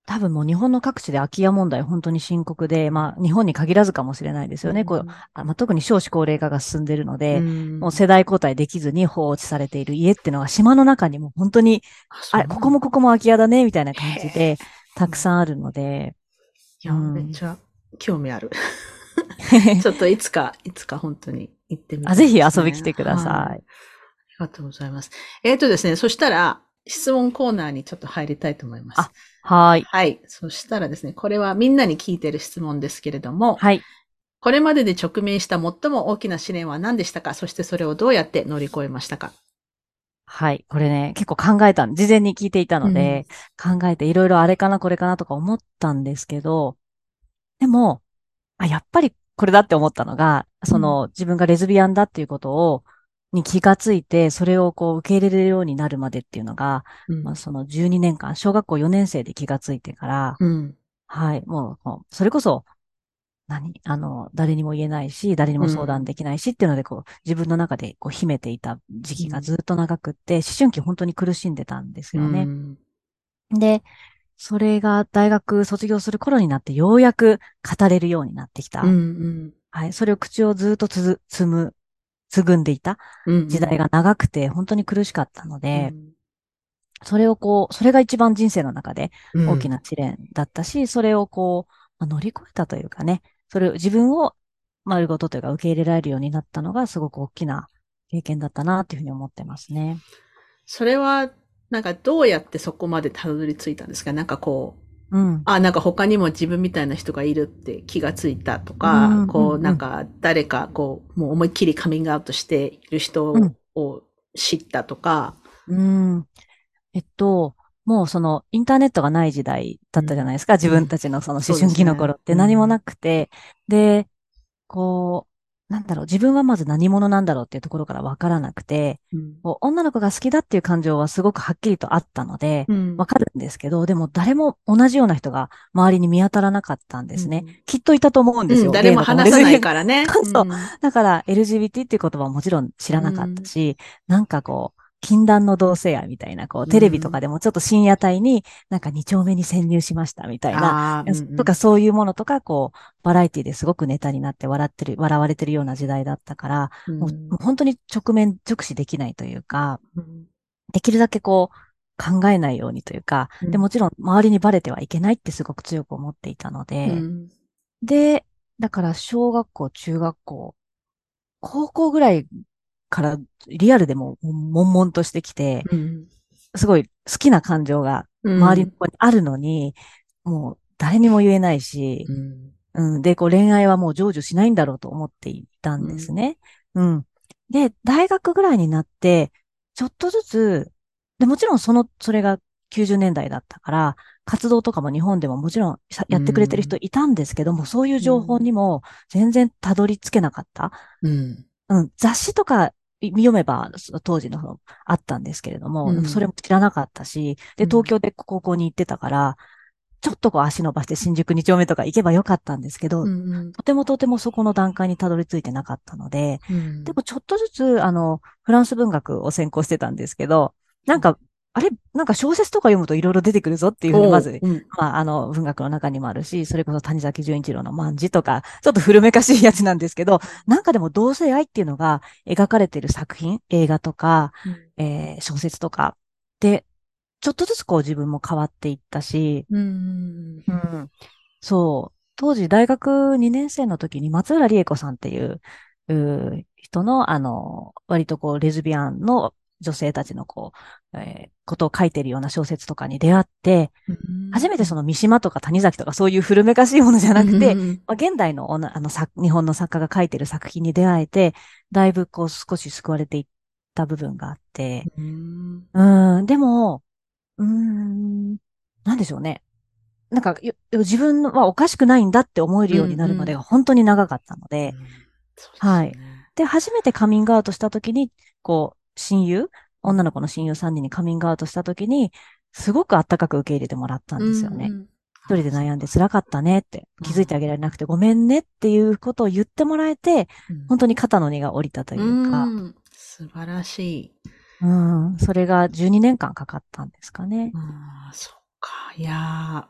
Speaker 2: 多分もう日本の各地で空き家問題本当に深刻で、まあ日本に限らずかもしれないですよね。うん、こうあまあ、特に少子高齢化が進んでいるので、うん、もう世代交代できずに放置されている家っていうのが島の中にも本当に、あれ、ここもここも空き家だね、みたいな感じで、たくさんあるので。
Speaker 1: いや、めっちゃ興味ある。ちょっといつか、いつか本当に行ってみたい、ね、あ、
Speaker 2: ぜひ遊び来てください。はい、あり
Speaker 1: がとうございます。えっ、ー、とですね、そしたら、質問コーナーにちょっと入りたいと思います。
Speaker 2: はい。
Speaker 1: はい。そしたらですね、これはみんなに聞いてる質問ですけれども、
Speaker 2: はい。
Speaker 1: これまでで直面した最も大きな試練は何でしたか？そしてそれをどうやって乗り越えましたか？
Speaker 2: はい。これね、結構考えた、事前に聞いていたので、うん、考えていろいろあれかな、これかなとか思ったんですけど、でも、あ、やっぱりこれだって思ったのが、その、うん、自分がレズビアンだっていうことを、に気がついて、それをこう受け入れるようになるまでっていうのが、うん、まあその12年間、小学校4年生で気がついてから、はい、もう、それこそ何あの、誰にも言えないし、誰にも相談できないしっていうので、こう、自分の中でこう秘めていた時期がずっと長くって、思春期本当に苦しんでたんですよね。で、それが大学卒業する頃になってようやく語れるようになってきた。はい。それを口をずっとつ積む、継んでいた時代が長くて本当に苦しかったので、それをこう、それが一番人生の中で大きな試練だったし、それをこう、乗り越えたというかね、それを自分を丸ごとというか受け入れられるようになったのがすごく大きな経験だったなっていうふうに思ってますね。
Speaker 1: それは、なんかどうやってそこまでたどり着いたんですか？なんかこ
Speaker 2: う、うん、
Speaker 1: あ、なんか他にも自分みたいな人がいるって気がついたとか、うんうん、こう、なんか誰かこう、もう思いっきりカミングアウトしている人を知ったとか。
Speaker 2: うん、えっと、もうそのインターネットがない時代だったじゃないですか。自分たちのその思春期の頃って。何もなくて。で,、こう、なんだろう、自分はまず何者なんだろうっていうところからわからなくて、こう女の子が好きだっていう感情はすごくはっきりとあったので、わかるんですけど、でも誰も同じような人が周りに見当たらなかったんですね。きっといたと思うんですよ。
Speaker 1: 誰も話さないからね。
Speaker 2: そう。だから LGBT っていう言葉はもちろん知らなかったし、なんかこう、禁断の同性愛みたいな、こう、テレビとかでもちょっと深夜帯になんか二丁目に潜入しましたみたいな、うんうん、とかそういうものとか、こう、バラエティですごくネタになって笑ってる、笑われてるような時代だったから、うん、もう本当に直面、直視できないというか、うん、できるだけこう、考えないようにというか、うん、でもちろん周りにバレてはいけないってすごく強く思っていたので、で、だから小学校、中学校、高校ぐらいからリアルでも悶々としてきて、うん、すごい好きな感情が周りにあるのに、うん、もう誰にも言えないし、うん、うん、で、こう恋愛はもう成就しないんだろうと思っていたんですね。うん。で、大学ぐらいになって、ちょっとずつ、で、もちろんその、それが90年代だったから、活動とかも日本でももちろんやってくれてる人いたんですけども、そういう情報にも全然たどり着けなかった。うん。うん、雑誌とか読めば、当時のあったんですけれども、うん、それも知らなかったし、で、東京で高校に行ってたから、ちょっとこう足伸ばして新宿2丁目とか行けばよかったんですけど、うんうん、とてもとてもそこの段階にたどり着いてなかったので、うん、でもちょっとずつ、あの、フランス文学を専攻してたんですけど、なんかあれ、なんか小説とか読むといろいろ出てくるぞっていうふうに、まず、うん、まあ、あの、文学の中にもあるし、それこそ谷崎潤一郎の万字とか、ちょっと古めかしいやつなんですけど、なんかでも同性愛っていうのが描かれている作品、映画とか、うん、えー、小説とか、で、ちょっとずつこう自分も変わっていったし、うん、うん、そう、当時大学2年生の時に松浦理恵子さんっていう、う人の、あの、割とこう、レズビアンの女性たちのこう、えー、ことを書いてるような小説とかに出会って、初めてその三島とか谷崎とかそういう古めかしいものじゃなくて、まあ、現代のあの日本の作家が書いてる作品に出会えて、だいぶこう少し救われていった部分があって、うん、でも、うん、なんでしょうね。なんか、自分はおかしくないんだって思えるようになるまでが本当に長かったので、うん。うんはい。で、初めてカミングアウトしたときに、こう、親友、女の子の親友3人にカミングアウトしたときに、すごくあったかく受け入れてもらったんですよね。うんうん、一人で悩んで辛かったねって、気づいてあげられなくてごめんねっていうことを言ってもらえて、うん、本当に肩の荷が下りたというか。うん、
Speaker 1: 素晴らしい。
Speaker 2: うん、それが12年間かかったんですかね。
Speaker 1: うん、そっか。いや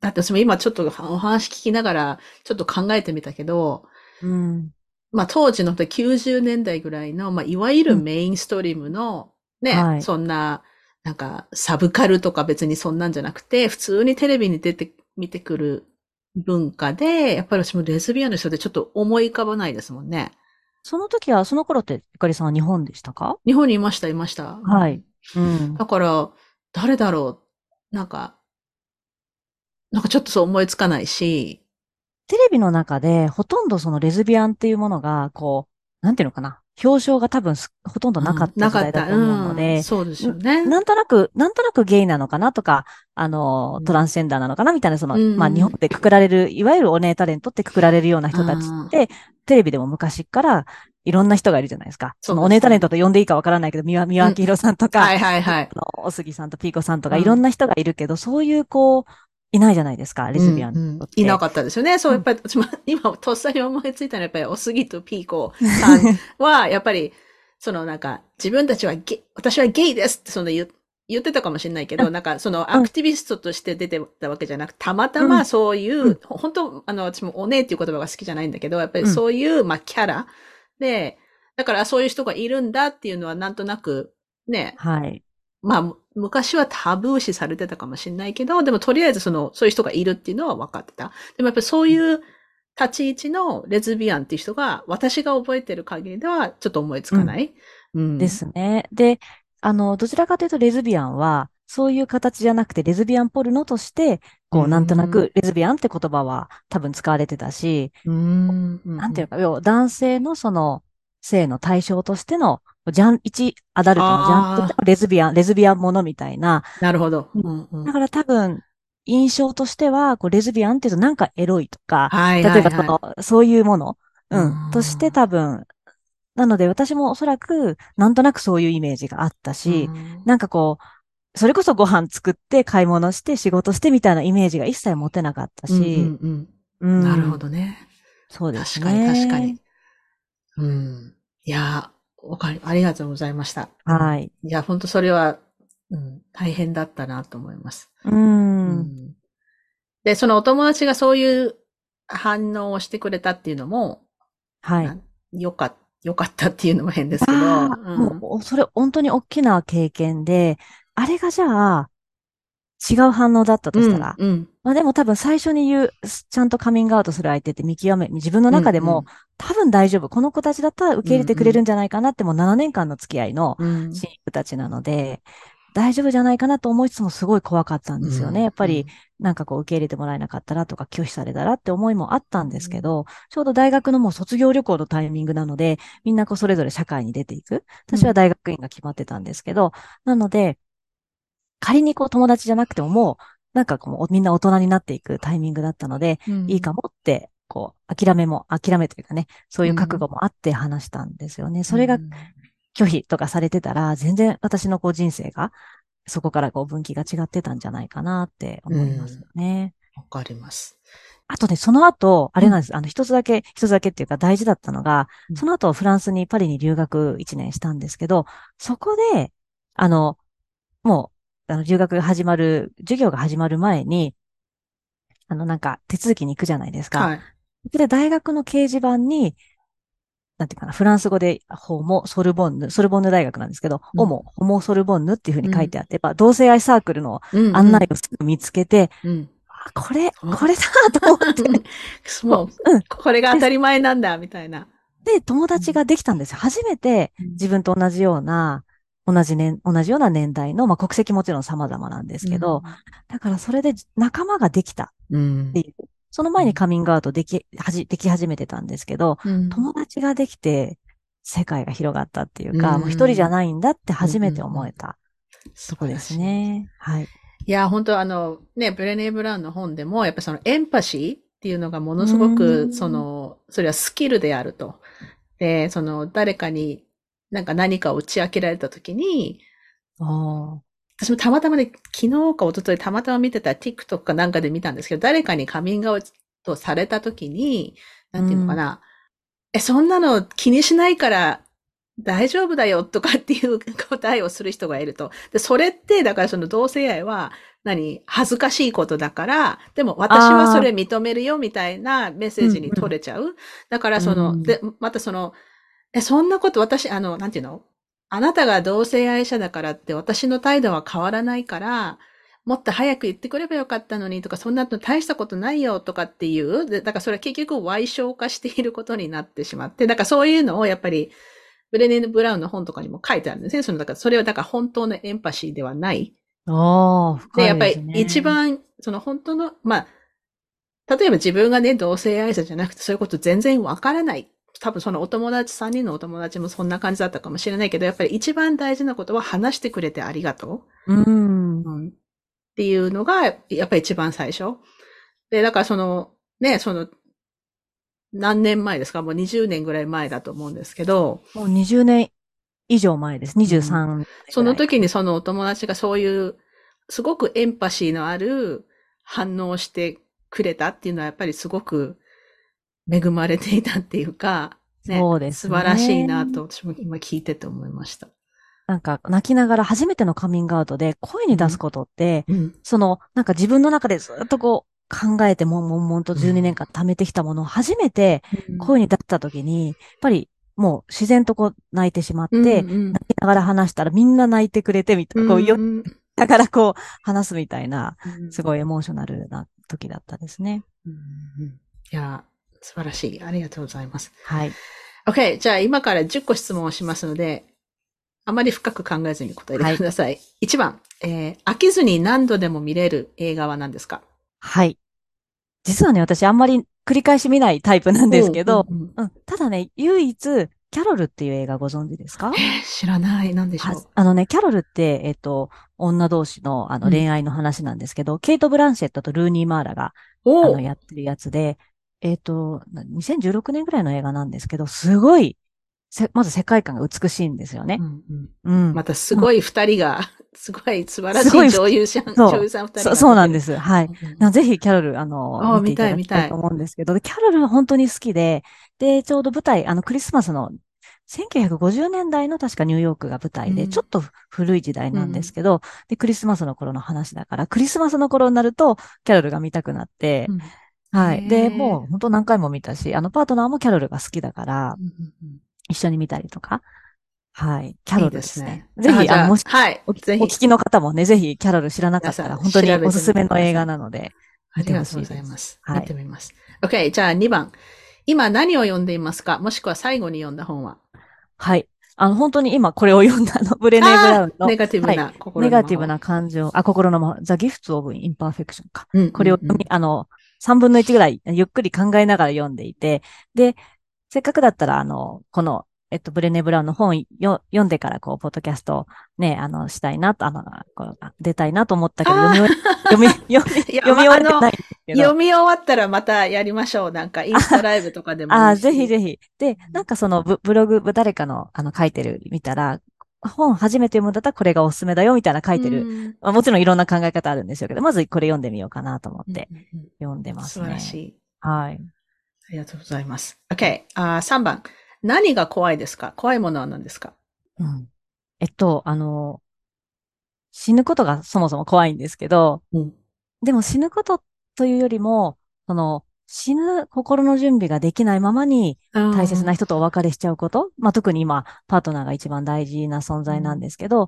Speaker 1: だって私も今ちょっとお話聞きながらちょっと考えてみたけど、うん、まあ当時の90年代ぐらいの、まあいわゆるメインストリームの、ね、はい、そんな、なんかサブカルとか別にそんなんじゃなくて、普通にテレビに出て、見てくる文化で、やっぱり私もレズビアンの人でちょっと思い浮かばないですもんね。
Speaker 2: その時は、その頃って、ゆかりさんは日本でしたか？
Speaker 1: 日本にいました、いました。
Speaker 2: はい。
Speaker 1: うん。だから、誰だろうなんか、なんかちょっとそう思いつかないし、
Speaker 2: テレビの中でほとんどそのレズビアンっていうものが、こう、なんていうのかな？表彰が多分ほとんどなかった時代だと思うので、うんうん、
Speaker 1: そうですよね。
Speaker 2: なんとなく、なんとなくゲイなのかなとか、あの、トランスジェンダーなのかなみたいな、その、うん、まあ日本でくくられる、いわゆるお姉タレントってくくられるような人たちって、テレビでも昔からいろんな人がいるじゃないですか。そのお姉タレントと呼んでいいかわからないけど、三輪、三輪明宏さんとか、
Speaker 1: はいはいはい。
Speaker 2: あの、お杉さんとピーコさんとか、いろんな人がいるけど、そういうこう、いないじゃないですか、レズビアン、うんうん、
Speaker 1: いなかったですよね。そう、やっぱり、私 も今、とっさに思いついたのは、やっぱり、おすぎとピーコさんは、やっぱり、そのなんか、自分たちはゲ私はゲイですってその言言ってたかもしれないけど、なんかそのアクティビストとして出てたわけじゃなく、たまたまそういう、うん、本当、あの、私もおねえっていう言葉が好きじゃないんだけど、やっぱりそういう、まあ、キャラで、だからそういう人がいるんだっていうのはなんとなく、ね。
Speaker 2: はい。
Speaker 1: まあ、昔はタブー視されてたかもしれないけど、でもとりあえずその、そういう人がいるっていうのは分かってた。でもやっぱりそういう立ち位置のレズビアンっていう人が、私が覚えてる限りではちょっと思いつかない。
Speaker 2: うん、ですね。で、あの、どちらかというとレズビアンは、そういう形じゃなくて、レズビアンポルノとして、こう、なんとなく、レズビアンって言葉は多分使われてたし、うん、なんていうか、要は男性のその、性の対象としての、ジャン、一アダルトのジャンとレズビアン、レズビアンものみたいな。
Speaker 1: なるほど。
Speaker 2: うんうん、だから多分、印象としては、こう、レズビアンっていうとなんかエロいとか、
Speaker 1: はいはいはい、
Speaker 2: 例えばその、そういうもの、うん、として多分、なので私もおそらく、なんとなくそういうイメージがあったし、なんかこう、それこそご飯作って買い物して仕事してみたいなイメージが一切持てなかったし。うん
Speaker 1: うんうん、なるほどね。
Speaker 2: そうです
Speaker 1: ね。確かに確かに。うん。いや、わかり、ありがとうございました。
Speaker 2: はい。
Speaker 1: いや、本当それは、うん、大変だったなと思います。
Speaker 2: うんうん、
Speaker 1: で、そのお友達がそういう反応をしてくれたっていうのも、
Speaker 2: はい。
Speaker 1: よかった。よかったっていうのも変ですけど。うん、
Speaker 2: もう、それ本当に大きな経験で、あれがじゃあ、違う反応だったとしたら、
Speaker 1: うんうん、
Speaker 2: まあでも多分最初に言う、ちゃんとカミングアウトする相手って見極め、自分の中でも、うんうん、多分大丈夫。この子たちだったら受け入れてくれるんじゃないかなって、もう7年間の付き合いの親友たちなので、大丈夫じゃないかなと思いつつもすごい怖かったんですよね。やっぱり、なんかこう受け入れてもらえなかったらとか拒否されたらって思いもあったんですけど、ちょうど大学のもう卒業旅行のタイミングなので、みんなこうそれぞれ社会に出ていく。私は大学院が決まってたんですけど、なので、仮にこう友達じゃなくてももう、なんかこうみんな大人になっていくタイミングだったので、いいかもって、こう、諦めも、諦めというかね、そういう覚悟もあって話したんですよね。それが拒否とかされてたら、全然私のこう人生が、そこからこう分岐が違ってたんじゃないかなって思いますよね。
Speaker 1: わ、かります。
Speaker 2: あとね、その後、あれなんです。うん、あの、一つだけ、一つだけっていうか大事だったのが、うん、その後フランスにパリに留学一年したんですけど、そこで、あの、もう、あの、留学が始まる、授業が始まる前に、あの、なんか、手続きに行くじゃないですか。はい。で、大学の掲示板に、なんていうかな、フランス語でホモ・ソルボンヌ、ソルボンヌ大学なんですけど、ホモ、ホモ・ソルボンヌっていうふうに書いてあって、うん、同性愛サークルの案内をすぐ見つけて、うんうん、これ、これだと思って。
Speaker 1: もう、うん、これが当たり前なんだ、みたいな。
Speaker 2: で、友達ができたんですよ。初めて自分と同じような、同じ年、同じような年代の、まあ、国籍もちろん様々なんですけど、だからそれで仲間ができたっていう。その前にカミングアウトでき、はじ、でき始めてたんですけど、うん、友達ができて、世界が広がったっていうか、うん、もう一人じゃないんだって初めて思えた、そこですね。はい。
Speaker 1: いや、本当あの、ね、ブレネー・ブラウンの本でも、やっぱそのエンパシーっていうのがものすごく、その、それはスキルであると。で、その、誰かになんか何かを打ち明けられたときに、私もたまたまで、昨日か一昨日たまたま見てた TikTok かなんかで見たんですけど、誰かにカミングアウトされた時に、なんていうのかな、うん、え、そんなの気にしないから大丈夫だよとかっていう答えをする人がいると。で、それって、だからその同性愛は、何恥ずかしいことだから、でも私はそれ認めるよみたいなメッセージに取れちゃう。うんうん、だからその、うん、で、またその、え、そんなこと私、あの、なんていうの？あなたが同性愛者だからって私の態度は変わらないから、もっと早く言ってくればよかったのにとか、そんなの大したことないよとかっていう、でだからそれは結局歪償化していることになってしまって、だからそういうのをやっぱり、ブレネー・ブラウンの本とかにも書いてあるんですね。その、だからそれはだから本当のエンパシーではない。
Speaker 2: ああ、深
Speaker 1: いで、ね、やっぱり一番、その本当の、まあ、例えば自分がね、同性愛者じゃなくてそういうこと全然わからない多分そのお友達、3人のお友達もそんな感じだったかもしれないけど、やっぱり一番大事なことは話してくれてありがと
Speaker 2: う。うん。
Speaker 1: うん、っていうのが、やっぱり一番最初。で、だからその、ね、その、何年前ですか？もう20年ぐらい前だと思うんですけど。
Speaker 2: もう20年以上前です。23、うん、
Speaker 1: その時にそのお友達がそういう、すごくエンパシーのある反応をしてくれたっていうのはやっぱりすごく恵まれていたっていうか、
Speaker 2: ね、そうです
Speaker 1: ね。素晴らしいなと、私も今聞いてて思いました。
Speaker 2: なんか、泣きながら初めてのカミングアウトで声に出すことって、うん、その、なんか自分の中でずっとこう、考えてもんもんもんと12年間貯めてきたものを初めて声に出した時に、やっぱりもう自然とこう泣いてしまって、うんうん、泣きながら話したらみんな泣いてくれてみたいな、こう、よ、だからこう話すみたいな、すごいエモーショナルな時だったですね。
Speaker 1: うんうん、いや、素晴らしい。ありがとうございます。
Speaker 2: はい。
Speaker 1: OK。じゃあ今から10個質問をしますので、あまり深く考えずに答えてください。はい、1番、えー、飽きずに何度でも見れる映画は何ですか？
Speaker 2: はい。実はね、私あんまり繰り返し見ないタイプなんですけど、うん、ただね、唯一キャロルっていう映画ご存知ですか？
Speaker 1: えー、知らない。なんでしょう？
Speaker 2: あのね、キャロルって、えっ、と、女同士のあの恋愛の話なんですけど、うん、ケイト・ブランシェットとルーニー・マーラが、あの、やってるやつで、えっ、と、2016年ぐらいの映画なんですけど、すごい、まず世界観が美しいんですよね。うん
Speaker 1: うん、うん、またすごい二人が、すごい素晴らしい女優さん、女優さん二人
Speaker 2: そ。そうなんです。はい。うん、ぜひキャロル、あの、見ただきたいと思うんですけど、キャロルは本当に好きで、で、ちょうど舞台、あの、クリスマスの1950年代の確かニューヨークが舞台で、ちょっと古い時代なんですけど、うん、で、クリスマスの頃の話だから、クリスマスの頃になると、キャロルが見たくなって、うん、はい。で、もう本当何回も見たし、あのパートナーもキャロルが好きだから、うん一緒に見たりとか。はい。キャロルですね。いいすねぜひ、あの、もし、はい、お聞きの方もね、ぜひキャロル知らなかったら、本当におすすめの映画なので、
Speaker 1: 見てほしいです。ありがとうございます。はい。見てみます。OK、じゃあ2番。今何を読んでいますか？もしくは最後に読んだ本は？
Speaker 2: はい。あの、本当に今これを読んだの、ブレネー・ブラウンの。
Speaker 1: ネガティブな
Speaker 2: 心の、はい、ネガティブな感情、あ、心のま、ザ・ギフト・オブ・インパーフェクションか。うんうんうん、これを、あの、3分の1ぐらいゆっくり考えながら読んでいて、で、せっかくだったら、あの、このえっと、ブレネ・ブラウンの本よ読んでから、こう、ポッドキャストね、あの、したいなと、あの、こう出たいなと思ったけど、読み、読み、読み、読み終わっ てない
Speaker 1: 読み終わったらまたやりましょう。なんか、インスタライブとかでも
Speaker 2: ああ、ぜひぜひ。で、なんかそのブ、ブログ、誰かの、あの、書いてる、見たら、本初めて読むんだったらこれがおすすめだよ、みたいな書いてる。まあ、もちろんいろんな考え方あるんですよけど、まずこれ読んでみようかなと思って読んでますね。素晴らしい。はい。
Speaker 1: ありがとうございます。OK。あ3番。何が怖いですか？怖いものは何ですか？
Speaker 2: うん。えっと、あの、死ぬことがそもそも怖いんですけど、うん、でも死ぬことというよりも、その、死ぬ心の準備ができないままに大切な人とお別れしちゃうこと、まあ、特に今、パートナーが一番大事な存在なんですけど、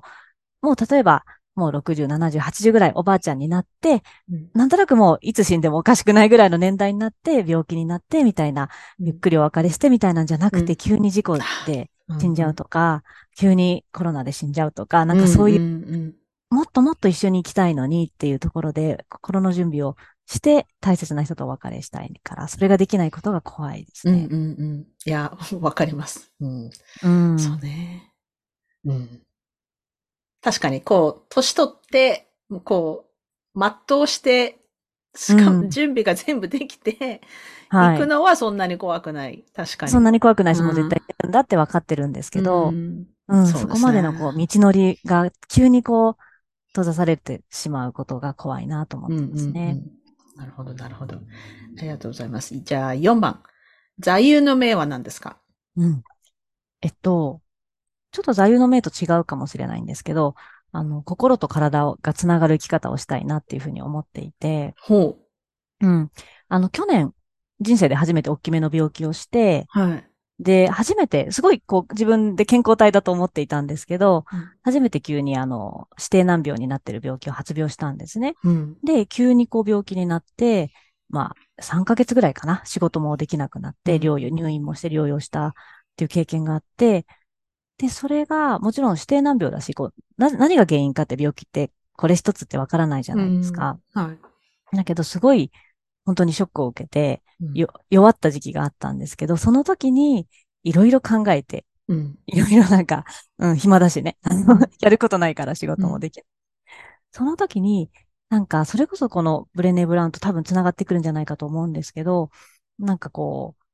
Speaker 2: うん、もう例えば、もう60、70、80ぐらいおばあちゃんになって、うん、なんとなくもういつ死んでもおかしくないぐらいの年代になって、病気になって、みたいな、ゆっくりお別れしてみたいなん。じゃなくて、うん、急に事故で死んじゃうとか、急にコロナで死んじゃうとか、なんかそういう、もっともっと一緒に行きたいのにっていうところで、心の準備をして大切な人とお別れしたいから、それができないことが怖いですね。
Speaker 1: うんうんうん。いや、わかります。うん。うん、そうね。うん。確かに、こう、年取って、こう、全うして、しかも準備が全部できて、うん、行くのはそんなに怖くない。確かに。
Speaker 2: そんなに怖くないし、もう絶対行くんだって分かってるんですけど、うん、うん、そそこまでのこう、道のりが急にこう、閉ざされてしまうことが怖いなと思ってますね。うんうんうん、
Speaker 1: なるほど、なるほど。ありがとうございます。じゃあ、4番。座右の銘は何ですか？
Speaker 2: うん。えっと、ちょっと座右の銘と違うかもしれないんですけど、あの、心と体がつながる生き方をしたいなっていうふうに思っていて、
Speaker 1: ほ
Speaker 2: う。うん。あの、去年、人生で初めて大きめの病気をして、はい。で、初めて、すごいこう自分で健康体だと思っていたんですけど、うん、初めて急にあの、指定難病になってる病気を発病したんですね。うん、で、急にこう病気になって、まあ、3ヶ月ぐらいかな、仕事もできなくなって、療養、入院もして療養したっていう経験があって、で、それが、もちろん指定難病だし、こう、な、何が原因かって病気って、これ一つってわからないじゃないですか。はい。だけど、すごい、本当にショックを受けて、よ、弱った時期があったんですけど、その時に、いろいろ考えて、いろいろなんか、うん、暇だしね。やることないから仕事もできる。うん、その時に、なんか、それこそこのブレネ・ブラウンと多分繋がってくるんじゃないかと思うんですけど、なんかこう、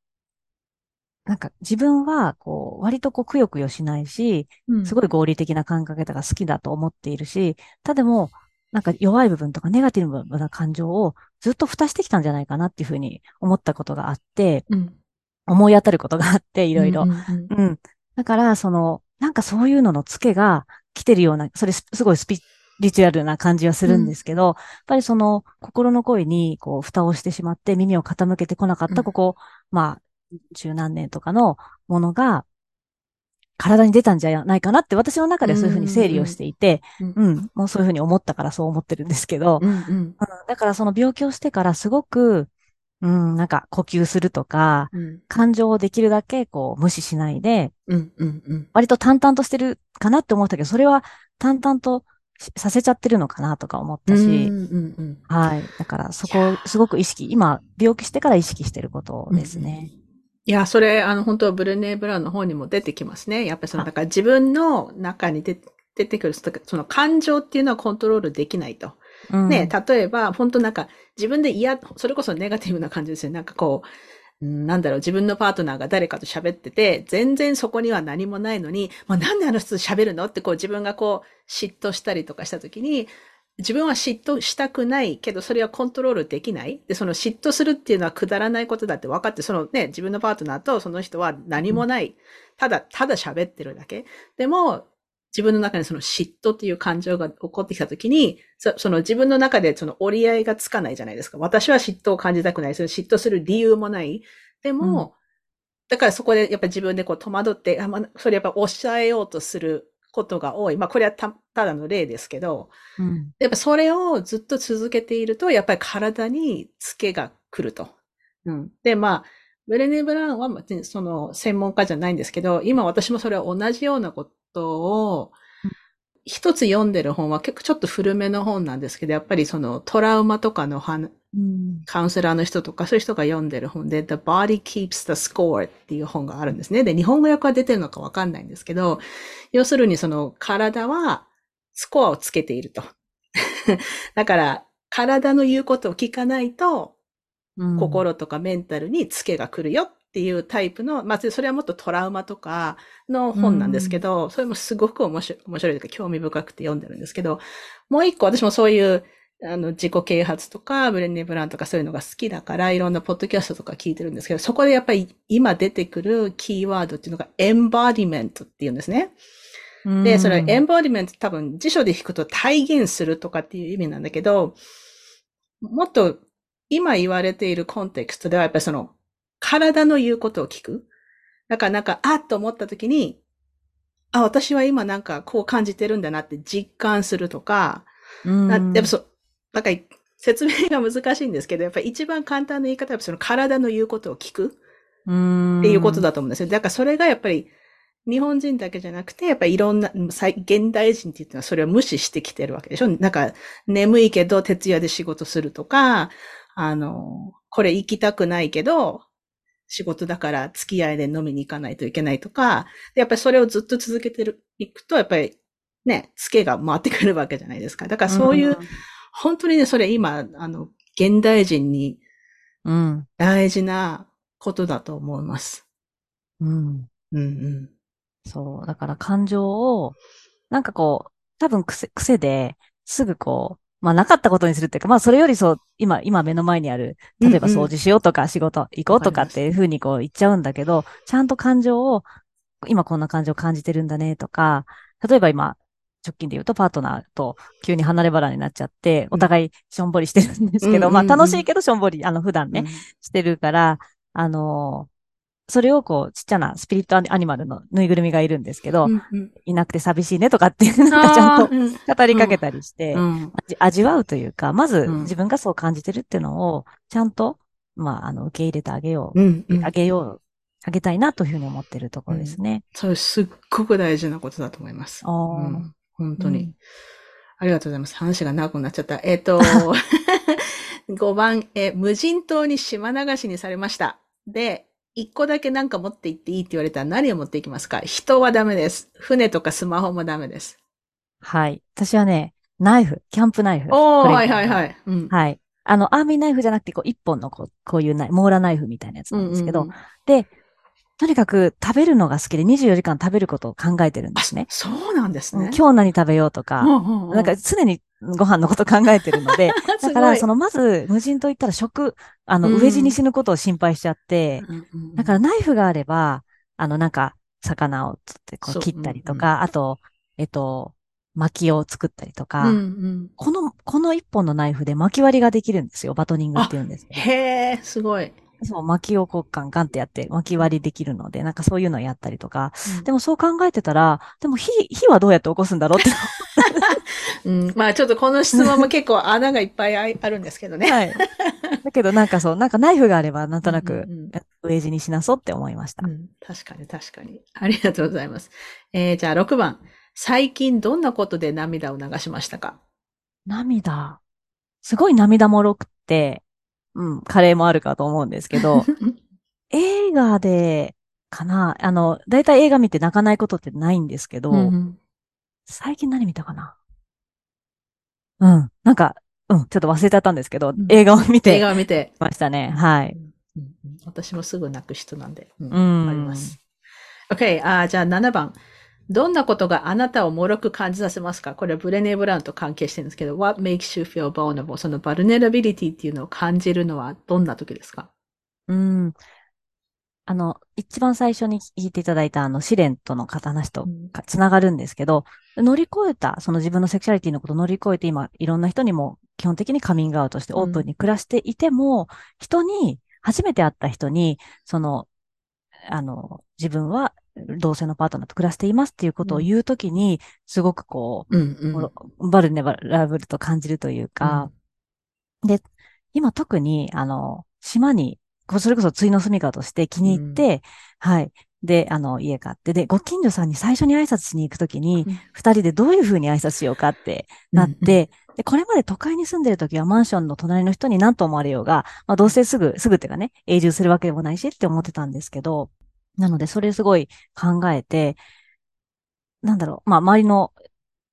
Speaker 2: なんか自分は、こう、割とこう、くよくよしないし、すごい合理的な考え方が好きだと思っているし、ただも、なんか弱い部分とかネガティブな感情をずっと蓋してきたんじゃないかなっていうふうに思ったことがあって、うん、思い当たることがあって、いろいろ。うん。だから、その、なんかそういうのの付けが来てるような、それすごいスピリチュアルな感じはするんですけど、うん、やっぱりその心の声にこう蓋をしてしまって耳を傾けてこなかった、ここ、まあ、十何年とかのものが、体に出たんじゃないかなって私の中でそういうふうに整理をしていて、うん、うん、もうそういうふうに思ったからそう思ってるんですけど、うんうん。うん、だからその病気をしてからすごく、うん、なんか呼吸するとか、うん、感情をできるだけこう無視しないで、うんうんうん、割と淡々としてるかなって思ったけど、それは淡々とさせちゃってるのかなとか思ったし、うんうんうん、はい。だからそこをすごく意識、今病気してから意識してることですね。
Speaker 1: いや、それ、あの、本当ブルネー・ブラウンの方にも出てきますね。やっぱりその、だから自分の中に出出てくる、その感情っていうのはコントロールできないと。うん、ね、例えば、本当なんか、自分で嫌、それこそネガティブな感じですよ。なんかこう、なんだろう、自分のパートナーが誰かと喋ってて、全然そこには何もないのに、まあ、なんであの人と喋るの？ってこう自分がこう嫉妬したりとかしたときに、自分は嫉妬したくないけど、それはコントロールできない。で、その嫉妬するっていうのはくだらないことだって分かって、そのね、自分のパートナーとその人は何もない。ただ、ただ喋ってるだけ。でも、自分の中にその嫉妬っていう感情が起こってきたときに、その自分の中でその折り合いがつかないじゃないですか。私は嫉妬を感じたくない。それ嫉妬する理由もない。でも、うん、だからそこでやっぱり自分でこう戸惑って、あまあ、それやっぱ抑えようとすることが多い。まあこれはたただの例ですけど、うん、やっぱそれをずっと続けていると、やっぱり体にツケが来ると。うん、で、まあ、ブレネ・ブラウンはその専門家じゃないんですけど、今私もそれは同じようなことを、一つ読んでる本は結構ちょっと古めの本なんですけど、やっぱりそのトラウマとかのカウンセラーの人とかそういう人が読んでる本で、The Body Keeps the Score っていう本があるんですね。で、日本語訳は出てるのかわかんないんですけど、要するにその体はスコアをつけていると。だから、体の言うことを聞かないと、心とかメンタルにツケが来るよっていうタイプの、まあ、それはもっとトラウマとかの本なんですけど、うん、それもすごく面白い、面白いというか興味深くて読んでるんですけど、もう一個私もそういう、あの、自己啓発とか、ブレンネ・ブランとかそういうのが好きだから、いろんなポッドキャストとか聞いてるんですけど、そこでやっぱり今出てくるキーワードっていうのが、エンバディメントっていうんですね。で、それエンバディメント多分辞書で引くと体現するとかっていう意味なんだけど、もっと今言われているコンテクストではやっぱりその体の言うことを聞く。だからなんか、あっと思った時に、あ、私は今なんかこう感じてるんだなって実感するとか、うん、やっぱそう、なんか説明が難しいんですけど、やっぱり一番簡単な言い方はその体の言うことを聞くっていうことだと思うんですよ。だからそれがやっぱり日本人だけじゃなくて、やっぱりいろんな、現代人っていうのはそれを無視してきてるわけでしょなんか眠いけど徹夜で仕事するとか、あの、これ行きたくないけど、仕事だから付き合いで飲みに行かないといけないとか、やっぱりそれをずっと続けてる、いくと、やっぱりね、付けが回ってくるわけじゃないですか。だからそういう、うん、本当にね、それ今、あの、現代人に大事なことだと思います。
Speaker 2: うん。うんうん。そう。だから感情を、なんかこう、多分癖、癖ですぐこう、まあなかったことにするっていうか、まあそれよりそう、今、今目の前にある、例えば掃除しようとか仕事行こうとかっていうふうにこう言っちゃうんだけど、ちゃんと感情を、今こんな感情を感じてるんだねとか、例えば今、直近で言うとパートナーと急に離れ離れになっちゃって、お互いしょんぼりしてるんですけど、まあ楽しいけどしょんぼり、あの普段ね、してるから、あのそれをこう、ちっちゃなスピリットアニマルのぬいぐるみがいるんですけど、うんうん、いなくて寂しいねとかっていう、なんかちゃんと語りかけたりして、うん、味わうというか、まず自分がそう感じてるっていうのを、ちゃんと、まあ、あの、受け入れてあげよう、うんうん、あげよう、あげたいなというふうに思ってるところですね。
Speaker 1: それすっごく大事なことだと思います。本当に、ありがとうございます。話が長くなっちゃった。えっ、ー、と、5番、え無人島に島流しにされました。で、一個だけなんか持って行っていいって言われたら何を持っていきますか？人はダメです。船とかスマホもダメです。
Speaker 2: はい。私はね、ナイフ、キャンプナイフ。
Speaker 1: おー、はいはいはい、
Speaker 2: うん。はい。あの、アーミーナイフじゃなくて、こう、一本のこう、こういうナイモーラナイフみたいなやつなんですけど、うんうんうん、で、とにかく食べるのが好きで24時間食べることを考えてるんですね。
Speaker 1: そうなんですね。
Speaker 2: 今日何食べようとか、うんうんうん、なんか常にご飯のこと考えてるので、だから、その、まず、無人島行ったら食、あの、飢え死に死ぬことを心配しちゃって、うん、だからナイフがあれば、あの、なんか、魚をつってこう切ったりとか、うんうん、あと、えっと、薪を作ったりとか、うんうん、この、この一本のナイフで薪割りができるんですよ。バトニングって言うんです
Speaker 1: へえ、すごい。
Speaker 2: そう、薪をこうガンガンってやって、薪割りできるので、なんかそういうのをやったりとか、うん、でもそう考えてたら、でも火、火はどうやって起こすんだろうって。
Speaker 1: うん、まあちょっとこの質問も結構穴がいっぱい あるんですけどね。はい。
Speaker 2: だけどなんかそう、なんかナイフがあればなんとなく、ウェージにしなそうって思いました、うん。
Speaker 1: 確かに確かに。ありがとうございます。えー、じゃあ6番。最近どんなことで涙を流しましたか？
Speaker 2: 涙。すごい涙もろくって、うん、カレーもあるかと思うんですけど、映画で、かな？あの、だいたい映画見て泣かないことってないんですけど、
Speaker 1: うん
Speaker 2: 最近何見たかな？うん。なんか、うん、ちょっと忘れちゃったんですけど、
Speaker 1: ん
Speaker 2: 映画を見
Speaker 1: 映
Speaker 2: て
Speaker 1: 画を見て。
Speaker 2: ましたね。はい。
Speaker 1: うんうん私もすぐ泣く人なんで。うん
Speaker 2: うん
Speaker 1: わかります。OK、あーじゃあ7番。どんなことがあなたを脆く感じさせますか？これはブレネー・ブラウンと関係してるんですけど、What makes you feel vulnerable? そのバルネラビリティっていうのを感じるのはどんな時ですか？
Speaker 2: うん。あの、一番最初に聞いていただいたあの、試練との話とかつながるんですけど、乗り越えた、その自分のセクシャリティのことを乗り越えて今、いろんな人にも基本的にカミングアウトしてオープンに暮らしていても、人に、初めて会った人に、その、あの、自分は同性のパートナーと暮らしていますっていうことを言うときに、すごくこ
Speaker 1: うんう
Speaker 2: う、もろバルネラブルと感じるというか、で、今特に、あの、島に、それこそついの住みかとして気に入って、はい。で、あの、家買って、で、ご近所さんに最初に挨拶しに行くときに、
Speaker 1: うん。
Speaker 2: 二人でどういうふうに挨拶しようかってなって、で、これまで都会に住んでるときはマンションの隣の人に何と思われようが、まあ、どうせすぐ、すぐっていうかね、永住するわけでもないしって思ってたんですけど、なので、それすごい考えて、なんだろう、まあ、周りの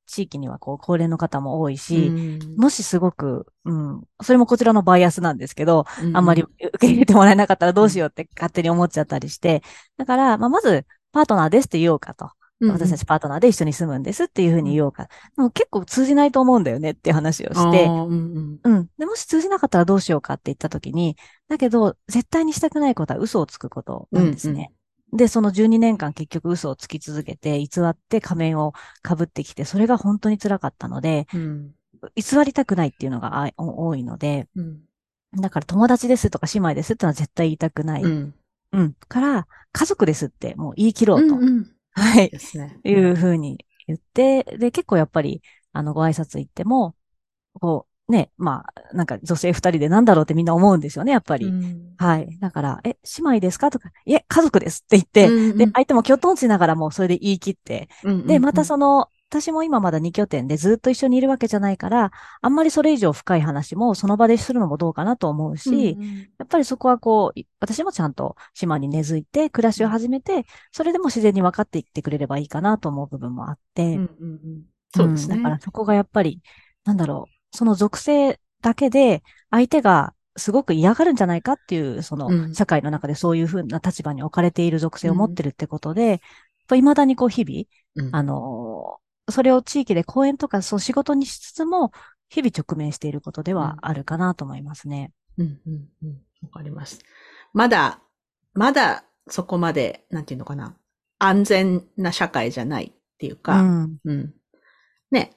Speaker 2: 地域にはこう、高齢の方も多いし、
Speaker 1: うん
Speaker 2: もしすごく、うん、それもこちらのバイアスなんですけど、
Speaker 1: うん
Speaker 2: あんまり受け入れてもらえなかったらどうしようって勝手に思っちゃったりして、だから、まあ、まず、パートナーですって言おうかと。
Speaker 1: うん
Speaker 2: 私たちパートナーで一緒に住むんですっていうふうに言おうか。でも結構通じないと思うんだよねっていう話をして、
Speaker 1: うんうん
Speaker 2: うん。で、もし通じなかったらどうしようかって言ったときに、だけど、絶対にしたくないことは嘘をつくことなんですね。で、その12年間結局嘘をつき続けて、偽って仮面を被ってきて、それが本当に辛かったので、
Speaker 1: うん
Speaker 2: 偽りたくないっていうのが多いので、
Speaker 1: うん
Speaker 2: だから友達ですとか姉妹ですってのは絶対言いたくない。
Speaker 1: う
Speaker 2: うん。
Speaker 1: ん
Speaker 2: から、家族ですってもう言い切ろうと。
Speaker 1: うんうん
Speaker 2: はい。
Speaker 1: ですね。
Speaker 2: いうふうに言って、で、結構やっぱり、あの、ご挨拶行っても、こう、ね、まあ、なんか女性二人でなんだろうってみんな思うんですよね、やっぱり。
Speaker 1: うん。
Speaker 2: はい。だから、え、姉妹ですか？とか、いえ、家族ですって言って、
Speaker 1: うんうん
Speaker 2: で、相手もきょとんしながらもうそれで言い切って、で、また
Speaker 1: の、
Speaker 2: その、私も今まだ2拠点でずっと一緒にいるわけじゃないから、あんまりそれ以上深い話もその場でするのもどうかなと思うし、やっぱりそこはこう、い私もちゃんと島に根付いて暮らしを始めて、それでも自然に分かっていってくれればいいかなと思う部分もあって、
Speaker 1: うんうんうん。そうですね。
Speaker 2: ん。だからそこがやっぱり、なんだろう、その属性だけで相手がすごく嫌がるんじゃないかっていう、その
Speaker 1: うん
Speaker 2: 社会の中でそういうふうな立場に置かれている属性を持ってるってことで、やっぱ未だにこう日々、
Speaker 1: うん
Speaker 2: あのーそれを地域で講演とかそう仕事にしつつも、日々直面していることではあるかなと思いますね。
Speaker 1: うんうんうんわかります。まだ、まだそこまで、なんていうのかな、安全な社会じゃないっていう
Speaker 2: う
Speaker 1: か、
Speaker 2: ん。
Speaker 1: うん。ね、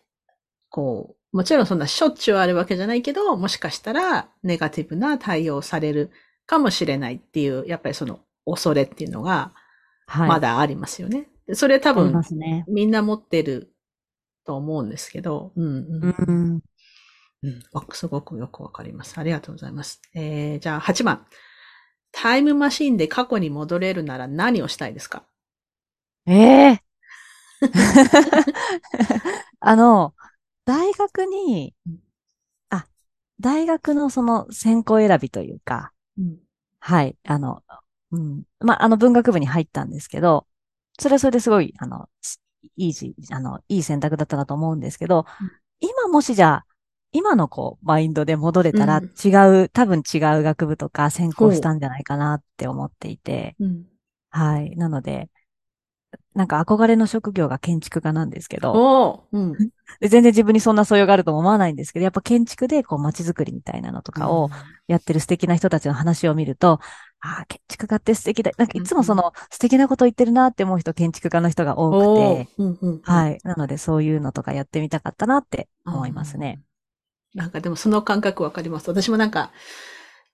Speaker 1: こう、もちろんそんなしょっちゅうあるわけじゃないけど、もしかしたらネガティブな対応をされるかもしれないっていう、やっぱりその恐れっていうのが
Speaker 2: はい。
Speaker 1: まだありますよね。でそれ多分
Speaker 2: ね。
Speaker 1: みんな持ってると思うんですけど、うんうん
Speaker 2: うん。
Speaker 1: うん、わすごくよくわかります。ありがとうございます。えー、じゃあ8番。タイムマシンで過去に戻れるなら何をしたいですか？
Speaker 2: ええ あの、大学に
Speaker 1: うん、
Speaker 2: あ、大学のその専攻選びというか、
Speaker 1: うん。
Speaker 2: はい、あの、うん。まあ、あの文学部に入ったんですけど、それはそれですごい、あの、すいいじ、あの、いい選択だったなと思うんですけど、
Speaker 1: うん
Speaker 2: 今もしじゃあ、今のこう、マインドで戻れたら
Speaker 1: うん
Speaker 2: 違う、多分違う学部とか専攻したんじゃないかなって思っていて、
Speaker 1: うん、
Speaker 2: はい。なので、なんか憧れの職業が建築家なんですけど、
Speaker 1: うん。
Speaker 2: で全然自分にそんな素養があるとも思わないんですけど、やっぱ建築でこう街づくりみたいなのとかをやってる素敵な人たちの話を見ると、ああ、建築家って素敵だ。なんかいつもその素敵なこと言ってるなって思う人、建築家の人が多
Speaker 1: お
Speaker 2: くて、
Speaker 1: ーうんうん、い。
Speaker 2: はい。なのでそういうのとかやってみたかったなって思いますね。
Speaker 1: なんかでもその感覚わかります。私もなんか、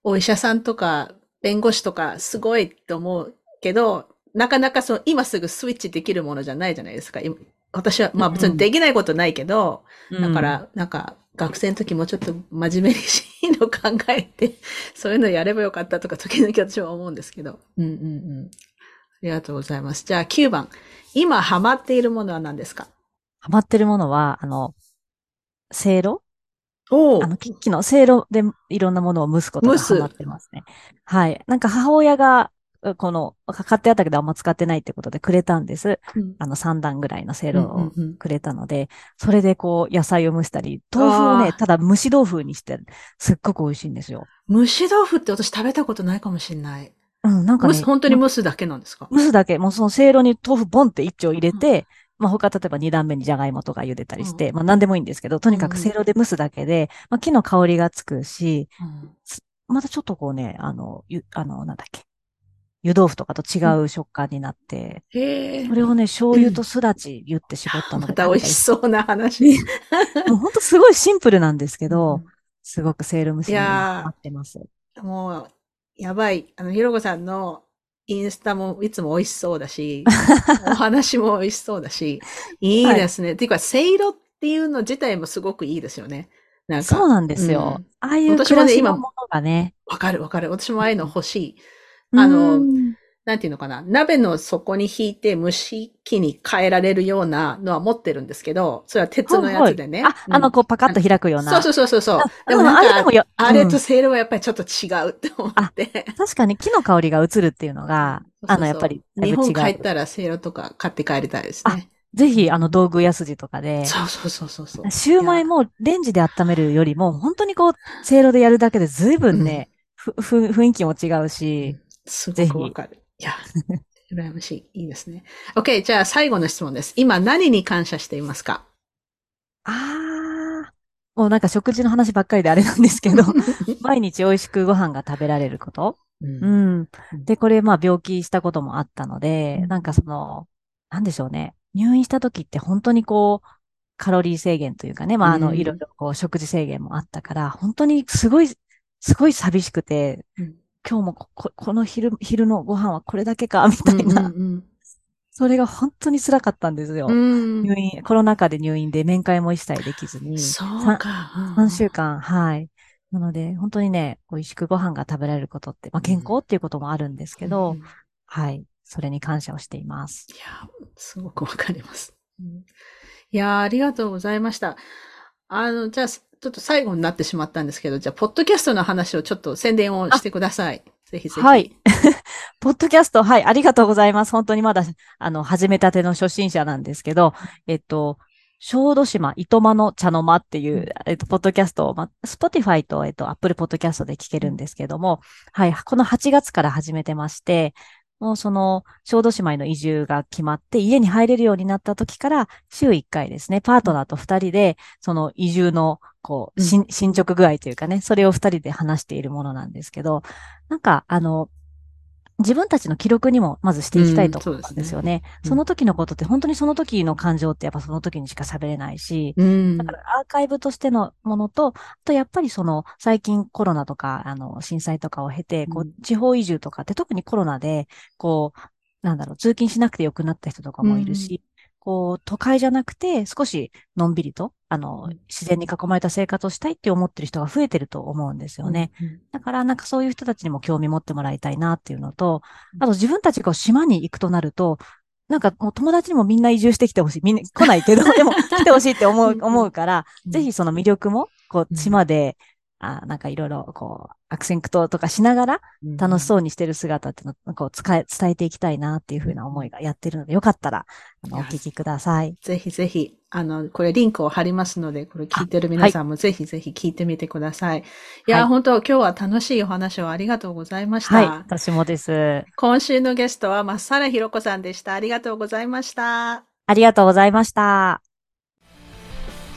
Speaker 1: お医者さんとか弁護士とかすごいって思うけど、なかなかそう、今すぐスイッチできるものじゃないじゃないですか。今私は、まあ別にできないことないけど、だから、なんか、学生の時もちょっと真面目にしいの考えて、そういうのやればよかったとか、時々私は思うんですけど。うんうんうん。ありがとうございます。じゃあ9番。今ハマっているものは何ですか？
Speaker 2: ハマってるものは、あの、せいろ
Speaker 1: お
Speaker 2: あの、キッキのせいろでいろんなものを蒸すことがハマってますね。はい。なんか母親がこの、買ってあったけどあんま使ってないってことでくれたんです。
Speaker 1: うん
Speaker 2: あの3段ぐらいのセイ
Speaker 1: うん
Speaker 2: ロを
Speaker 1: うんうん
Speaker 2: くれたので、それでこう野菜を蒸したり、豆腐をね、ただ蒸し豆腐にして、すっごく美味しいんですよ。
Speaker 1: 蒸し豆腐って私食べたことないかもしれない。
Speaker 2: うん、なんかね
Speaker 1: 蒸す、、本当に蒸すだけなんですか？
Speaker 2: 蒸すだけ、もうそのせいろに豆腐ボンって一丁入れて、まあ他例えば二段目にじゃがいもとか茹でたりして、
Speaker 1: うん
Speaker 2: まあ何でもいいんですけど、とにかく
Speaker 1: うん
Speaker 2: せいろで蒸すだけで、まあ木の香りがつくし、
Speaker 1: うん
Speaker 2: またちょっとこうね、あの、ゆ、あの、なんだっけ。湯豆腐とかと違う食感になって、
Speaker 1: へえ
Speaker 2: そ。れをね、醤油とすだち言って絞ったの
Speaker 1: ま
Speaker 2: で
Speaker 1: た美味し
Speaker 2: 食
Speaker 1: そうな話。
Speaker 2: もうほんとすごいシンプルなんですけど、
Speaker 1: う
Speaker 2: すごくせいろ蒸しに
Speaker 1: いやー
Speaker 2: ハマってます。
Speaker 1: んもう、やばい。あの、ひろこさんのインスタもいつも美味しそうだし、お話も美味しそうだし、いいですね。っていうか、せいろっていうの自体もすごくいいですよね。なんか、
Speaker 2: そうなんですよ。
Speaker 1: うん
Speaker 2: ああいう
Speaker 1: 私もね今
Speaker 2: 暮らしのものがね。
Speaker 1: わかるわかる。私もああいうの欲しい。あの
Speaker 2: うん
Speaker 1: なんていうのかな。鍋の底に引いて蒸し器に変えられるようなのは持ってるんですけど、それは鉄のやつでね。
Speaker 2: はいはいあ、あの、
Speaker 1: うん
Speaker 2: こう、パカッと開くような。
Speaker 1: そうそうそうそう。
Speaker 2: あ
Speaker 1: でも
Speaker 2: うんあれで
Speaker 1: なんか、
Speaker 2: もようん
Speaker 1: あれとせいろはやっぱりちょっと違うって思って。
Speaker 2: 確かに木の香りが移るっていうのが、あの、やっぱり
Speaker 1: 日。本帰ったらせいろとか買って帰りたいですね。
Speaker 2: ぜひ、あの、道具やすじとかで、
Speaker 1: そうそうそうそうそう。
Speaker 2: シューマイもレンジで温めるよりも、本当にこう、せいろでやるだけで随分ね、ふ、ふ、雰囲気も違うし、
Speaker 1: すごくわかる。いや、羨ましい。いいですね。OK、じゃあ最後の質問です。今何に感謝していますか？
Speaker 2: あー、もうなんか食事の話ばっかりであれなんですけど、毎日美味しくご飯が食べられること。
Speaker 1: うん
Speaker 2: うん。で、これ、まあ、病気したこともあったので、
Speaker 1: うん
Speaker 2: なんかその、なんでしょうね。入院した時って本当にこう、カロリー制限というかね、まあ、あの、
Speaker 1: うん
Speaker 2: いろいろこう、食事制限もあったから、本当にすごい、すごい寂しくて、
Speaker 1: うん
Speaker 2: 今日もこここの昼、昼のご飯はこれだけか、みたいな。
Speaker 1: うん
Speaker 2: それが本当に辛かったんですよ。
Speaker 1: うんうん
Speaker 2: 入院、コロナ禍で入院で面会も一切できずに。
Speaker 1: そうか。
Speaker 2: 3週間、はい。なので、本当にね、美味しくご飯が食べられることって、まあ、健康っていうこともあるんですけど、
Speaker 1: うんい
Speaker 2: はい。それに感謝をしています。
Speaker 1: や、すごくわかります。うんいや、ありがとうございました。あの、じゃあ、ちょっと最後になってしまったんですけど、じゃあ、ポッドキャストの話をちょっと宣伝をしてください。ぜひぜひ。
Speaker 2: はい。ポッドキャスト、はい、ありがとうございます。本当にまだ、あの、始めたての初心者なんですけど、えっと、小豆島、糸間の茶の間っていう、
Speaker 1: うん
Speaker 2: えっと、ポッドキャストを、ま、Spotify と、えっと、Apple Podcast で聞けるんですけども、はい、この8月から始めてまして、もうその、小豆島への移住が決まって、家に入れるようになった時から、週1回ですね、パートナーと2人で、その移住の、こう、進捗具合というかね、それを2人で話しているものなんですけど、なんか、あの、自分たちの記録にもまずしていきたいと思うんですよね。
Speaker 1: うん。
Speaker 2: その時のことって本当にその時の感情ってやっぱその時にしか喋れないし、
Speaker 1: うん。
Speaker 2: だからアーカイブとしてのものと、あとやっぱりその最近コロナとか、あの、震災とかを経て、こ
Speaker 1: うん。
Speaker 2: う、地方移住とかって特にコロナで、こう、なんだろう、通勤しなくてよくなった人とかもいるし、こう、都会じゃなくて少しのんびりと、あの
Speaker 1: うん、
Speaker 2: 自然に囲まれた生活をしたいって思ってる人が増えてると思うんですよね。。
Speaker 1: うん
Speaker 2: だから、なんかそういう人たちにも興味持ってもらいたいなっていうのと
Speaker 1: う、ん
Speaker 2: あと自分たちが島に行くとなると、なんかもう友達にもみんな移住してきてほしい。みんな 来ないけど、でも来てほしいって思う
Speaker 1: うん、
Speaker 2: 思うから、
Speaker 1: うん
Speaker 2: ぜひその魅力も、こう、
Speaker 1: うん
Speaker 2: 島で、あなんかいろいろ、こう、悪戦苦闘とかしながら、楽しそうにしてる姿っていうのを、こう、伝え、伝えていきたいなっていうふうな思いがやってるので、よかったら、あの、お聞きください。
Speaker 1: ぜひぜひ、あの、これリンクを貼りますので、これ聞いてる皆さんもぜひぜひ聞いてみてください。い、や、
Speaker 2: はい
Speaker 1: 本当今日は楽しいお話をありがとうございました。
Speaker 2: はい、私もです。
Speaker 1: 今週のゲストは、まっさらひろこさんでした。ありがとうございました。
Speaker 2: ありがとうございました。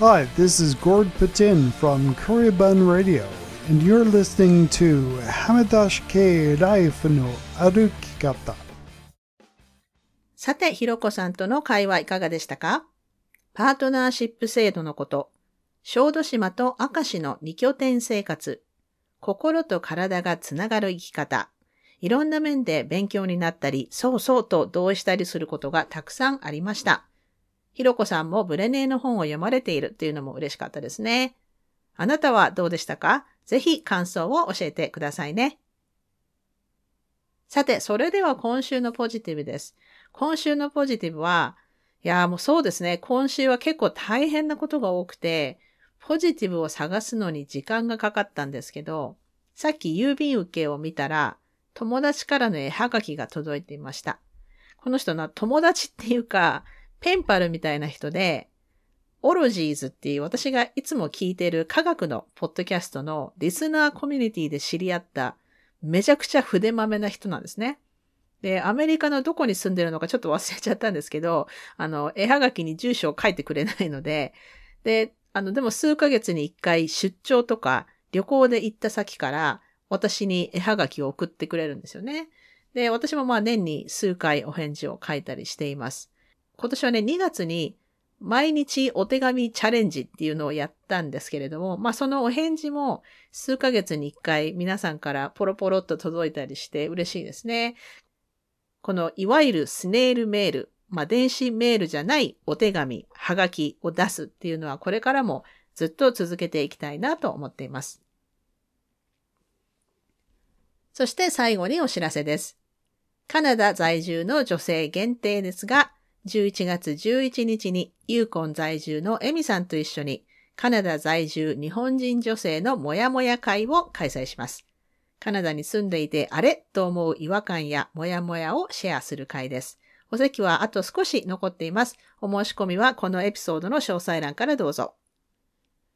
Speaker 3: Hi, this is Gord Patin from Koreabun Radio, and you're listening to Hamidash K Life no Arukikata.
Speaker 1: さて、ひろこさんとの会話いかがでしたか？パートナーシップ制度のこと、小豆島と明石の二拠点生活、心と体がつながる生き方、いろんな面で勉強になったり、そうそうと同意したりすることがたくさんありました。ひろこさんもブレネーの本を読まれているっていうのも嬉しかったですね。あなたはどうでしたか？ぜひ感想を教えてくださいね。さて、それでは今週のポジティブです。今週のポジティブは、いやーもうそうですね。今週は結構大変なことが多くて、ポジティブを探すのに時間がかかったんですけど、さっき郵便受けを見たら、友達からの絵はがきが届いていました。この人の友達っていうか、ペンパルみたいな人で、オロジーズっていう私がいつも聞いてる科学のポッドキャストのリスナーコミュニティで知り合っためちゃくちゃ筆豆な人なんですね。で、アメリカのどこに住んでるのかちょっと忘れちゃったんですけど、あの、絵はがきに住所を書いてくれないので、で、あの、でも数ヶ月に一回出張とか旅行で行った先から私に絵はがきを送ってくれるんですよね。で、私もまあ年に数回お返事を書いたりしています。今年はね、2月に毎日お手紙チャレンジっていうのをやったんですけれども、まあそのお返事も数ヶ月に一回皆さんからポロポロっと届いたりして嬉しいですね。このいわゆるスネールメール、まあ電子メールじゃないお手紙、はがきを出すっていうのはこれからもずっと続けていきたいなと思っています。そして最後にお知らせです。カナダ在住の女性限定ですが、11月11日にユーコン在住のエミさんと一緒にカナダ在住日本人女性のもやもや会を開催します。カナダに住んでいてあれ？と思う違和感やもやもやをシェアする会です。お席はあと少し残っています。お申し込みはこのエピソードの詳細欄からどうぞ。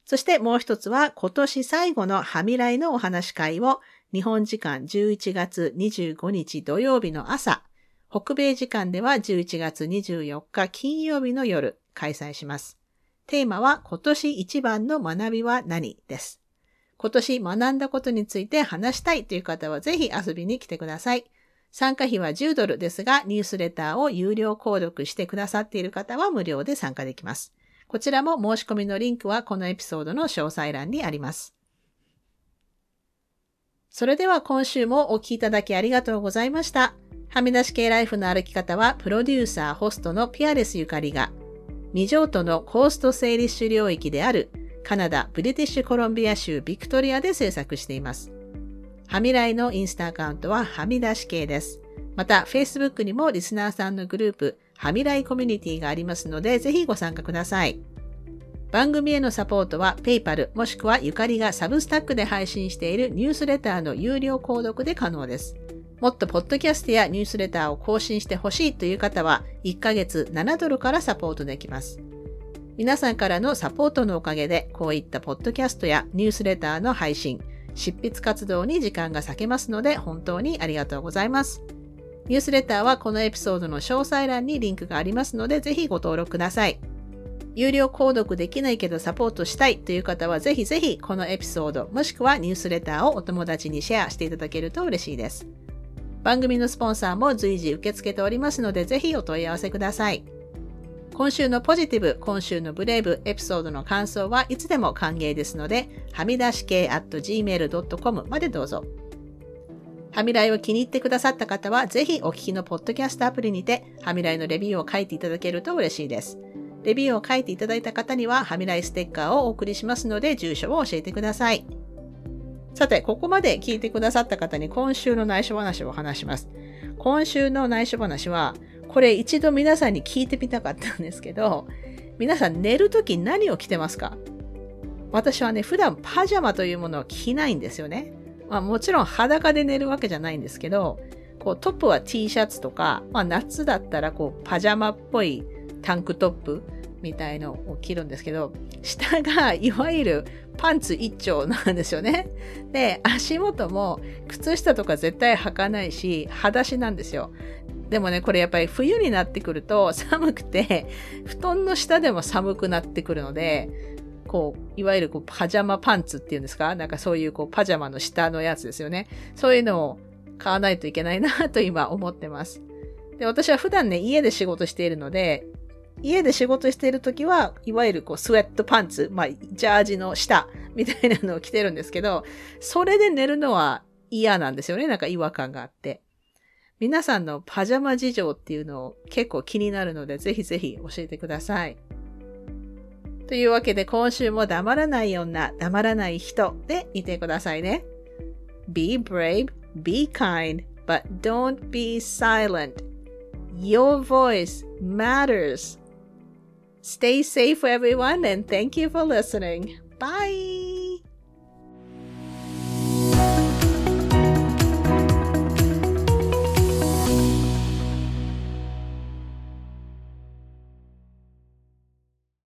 Speaker 1: そしてもう一つは今年最後のハミライのお話会を日本時間11月25日土曜日の朝北米時間では11月24日金曜日の夜開催します。テーマは今年一番の学びは何です。今年学んだことについて話したいという方はぜひ遊びに来てください。参加費は10ドルですが、ニュースレターを有料購読してくださっている方は無料で参加できます。こちらも申し込みのリンクはこのエピソードの詳細欄にあります。それでは今週もお聴きいただきありがとうございました。はみ出し系ライフの歩き方は、プロデューサー、ホストのピアレスゆかりが、未譲渡のコースト整理主領域であるカナダ・ブリティッシュコロンビア州ビクトリアで制作しています。はみらいのインスタアカウントははみ出し系です。また、Facebook にもリスナーさんのグループ、はみらいコミュニティがありますので、ぜひご参加ください。番組へのサポートは PayPal もしくはゆかりがサブスタックで配信しているニュースレターの有料購読で可能です。もっとポッドキャストやニュースレターを更新してほしいという方は、1ヶ月7ドルからサポートできます。皆さんからのサポートのおかげで、こういったポッドキャストやニュースレターの配信、執筆活動に時間が割けますので、本当にありがとうございます。ニュースレターはこのエピソードの詳細欄にリンクがありますので、ぜひご登録ください。有料購読できないけどサポートしたいという方は、ぜひぜひこのエピソード、もしくはニュースレターをお友達にシェアしていただけると嬉しいです。番組のスポンサーも随時受け付けておりますので、ぜひお問い合わせください。今週のポジティブ、今週のブレイブエピソードの感想はいつでも歓迎ですので、はみ出し系 at gmail.com までどうぞ。はみらいを気に入ってくださった方は、ぜひお聞きのポッドキャストアプリにて、はみらいのレビューを書いていただけると嬉しいです。レビューを書いていただいた方には、はみらいステッカーをお送りしますので、住所を教えてください。さて、ここまで聞いてくださった方に今週の内緒話を話します。今週の内緒話は、これ一度皆さんに聞いてみたかったんですけど、皆さん寝るとき何を着てますか？私はね、普段パジャマというものを着ないんですよね。まあもちろん裸で寝るわけじゃないんですけど、こうトップは T シャツとか、まあ夏だったらこうパジャマっぽいタンクトップみたいのを着るんですけど、下がいわゆるパンツ一丁なんですよね。で、足元も靴下とか絶対履かないし、裸足なんですよ。でもね、これやっぱり冬になってくると寒くて、布団の下でも寒くなってくるので、こう、いわゆるこうパジャマパンツっていうんですか？なんかそういうこうパジャマの下のやつですよね。そういうのを買わないといけないなと今思ってます。で、私は普段ね、家で仕事しているので、家で仕事しているときは、いわゆるこうスウェットパンツ、まあ、ジャージの下みたいなのを着てるんですけど、それで寝るのは嫌なんですよね。なんか違和感があって。皆さんのパジャマ事情っていうのを結構気になるので、ぜひぜひ教えてください。というわけで今週も黙らない女、黙らない人でいてくださいね。Be brave, be kind, but don't be silent. Your voice matters. Stay safe, everyone, and thank you for listening. Bye.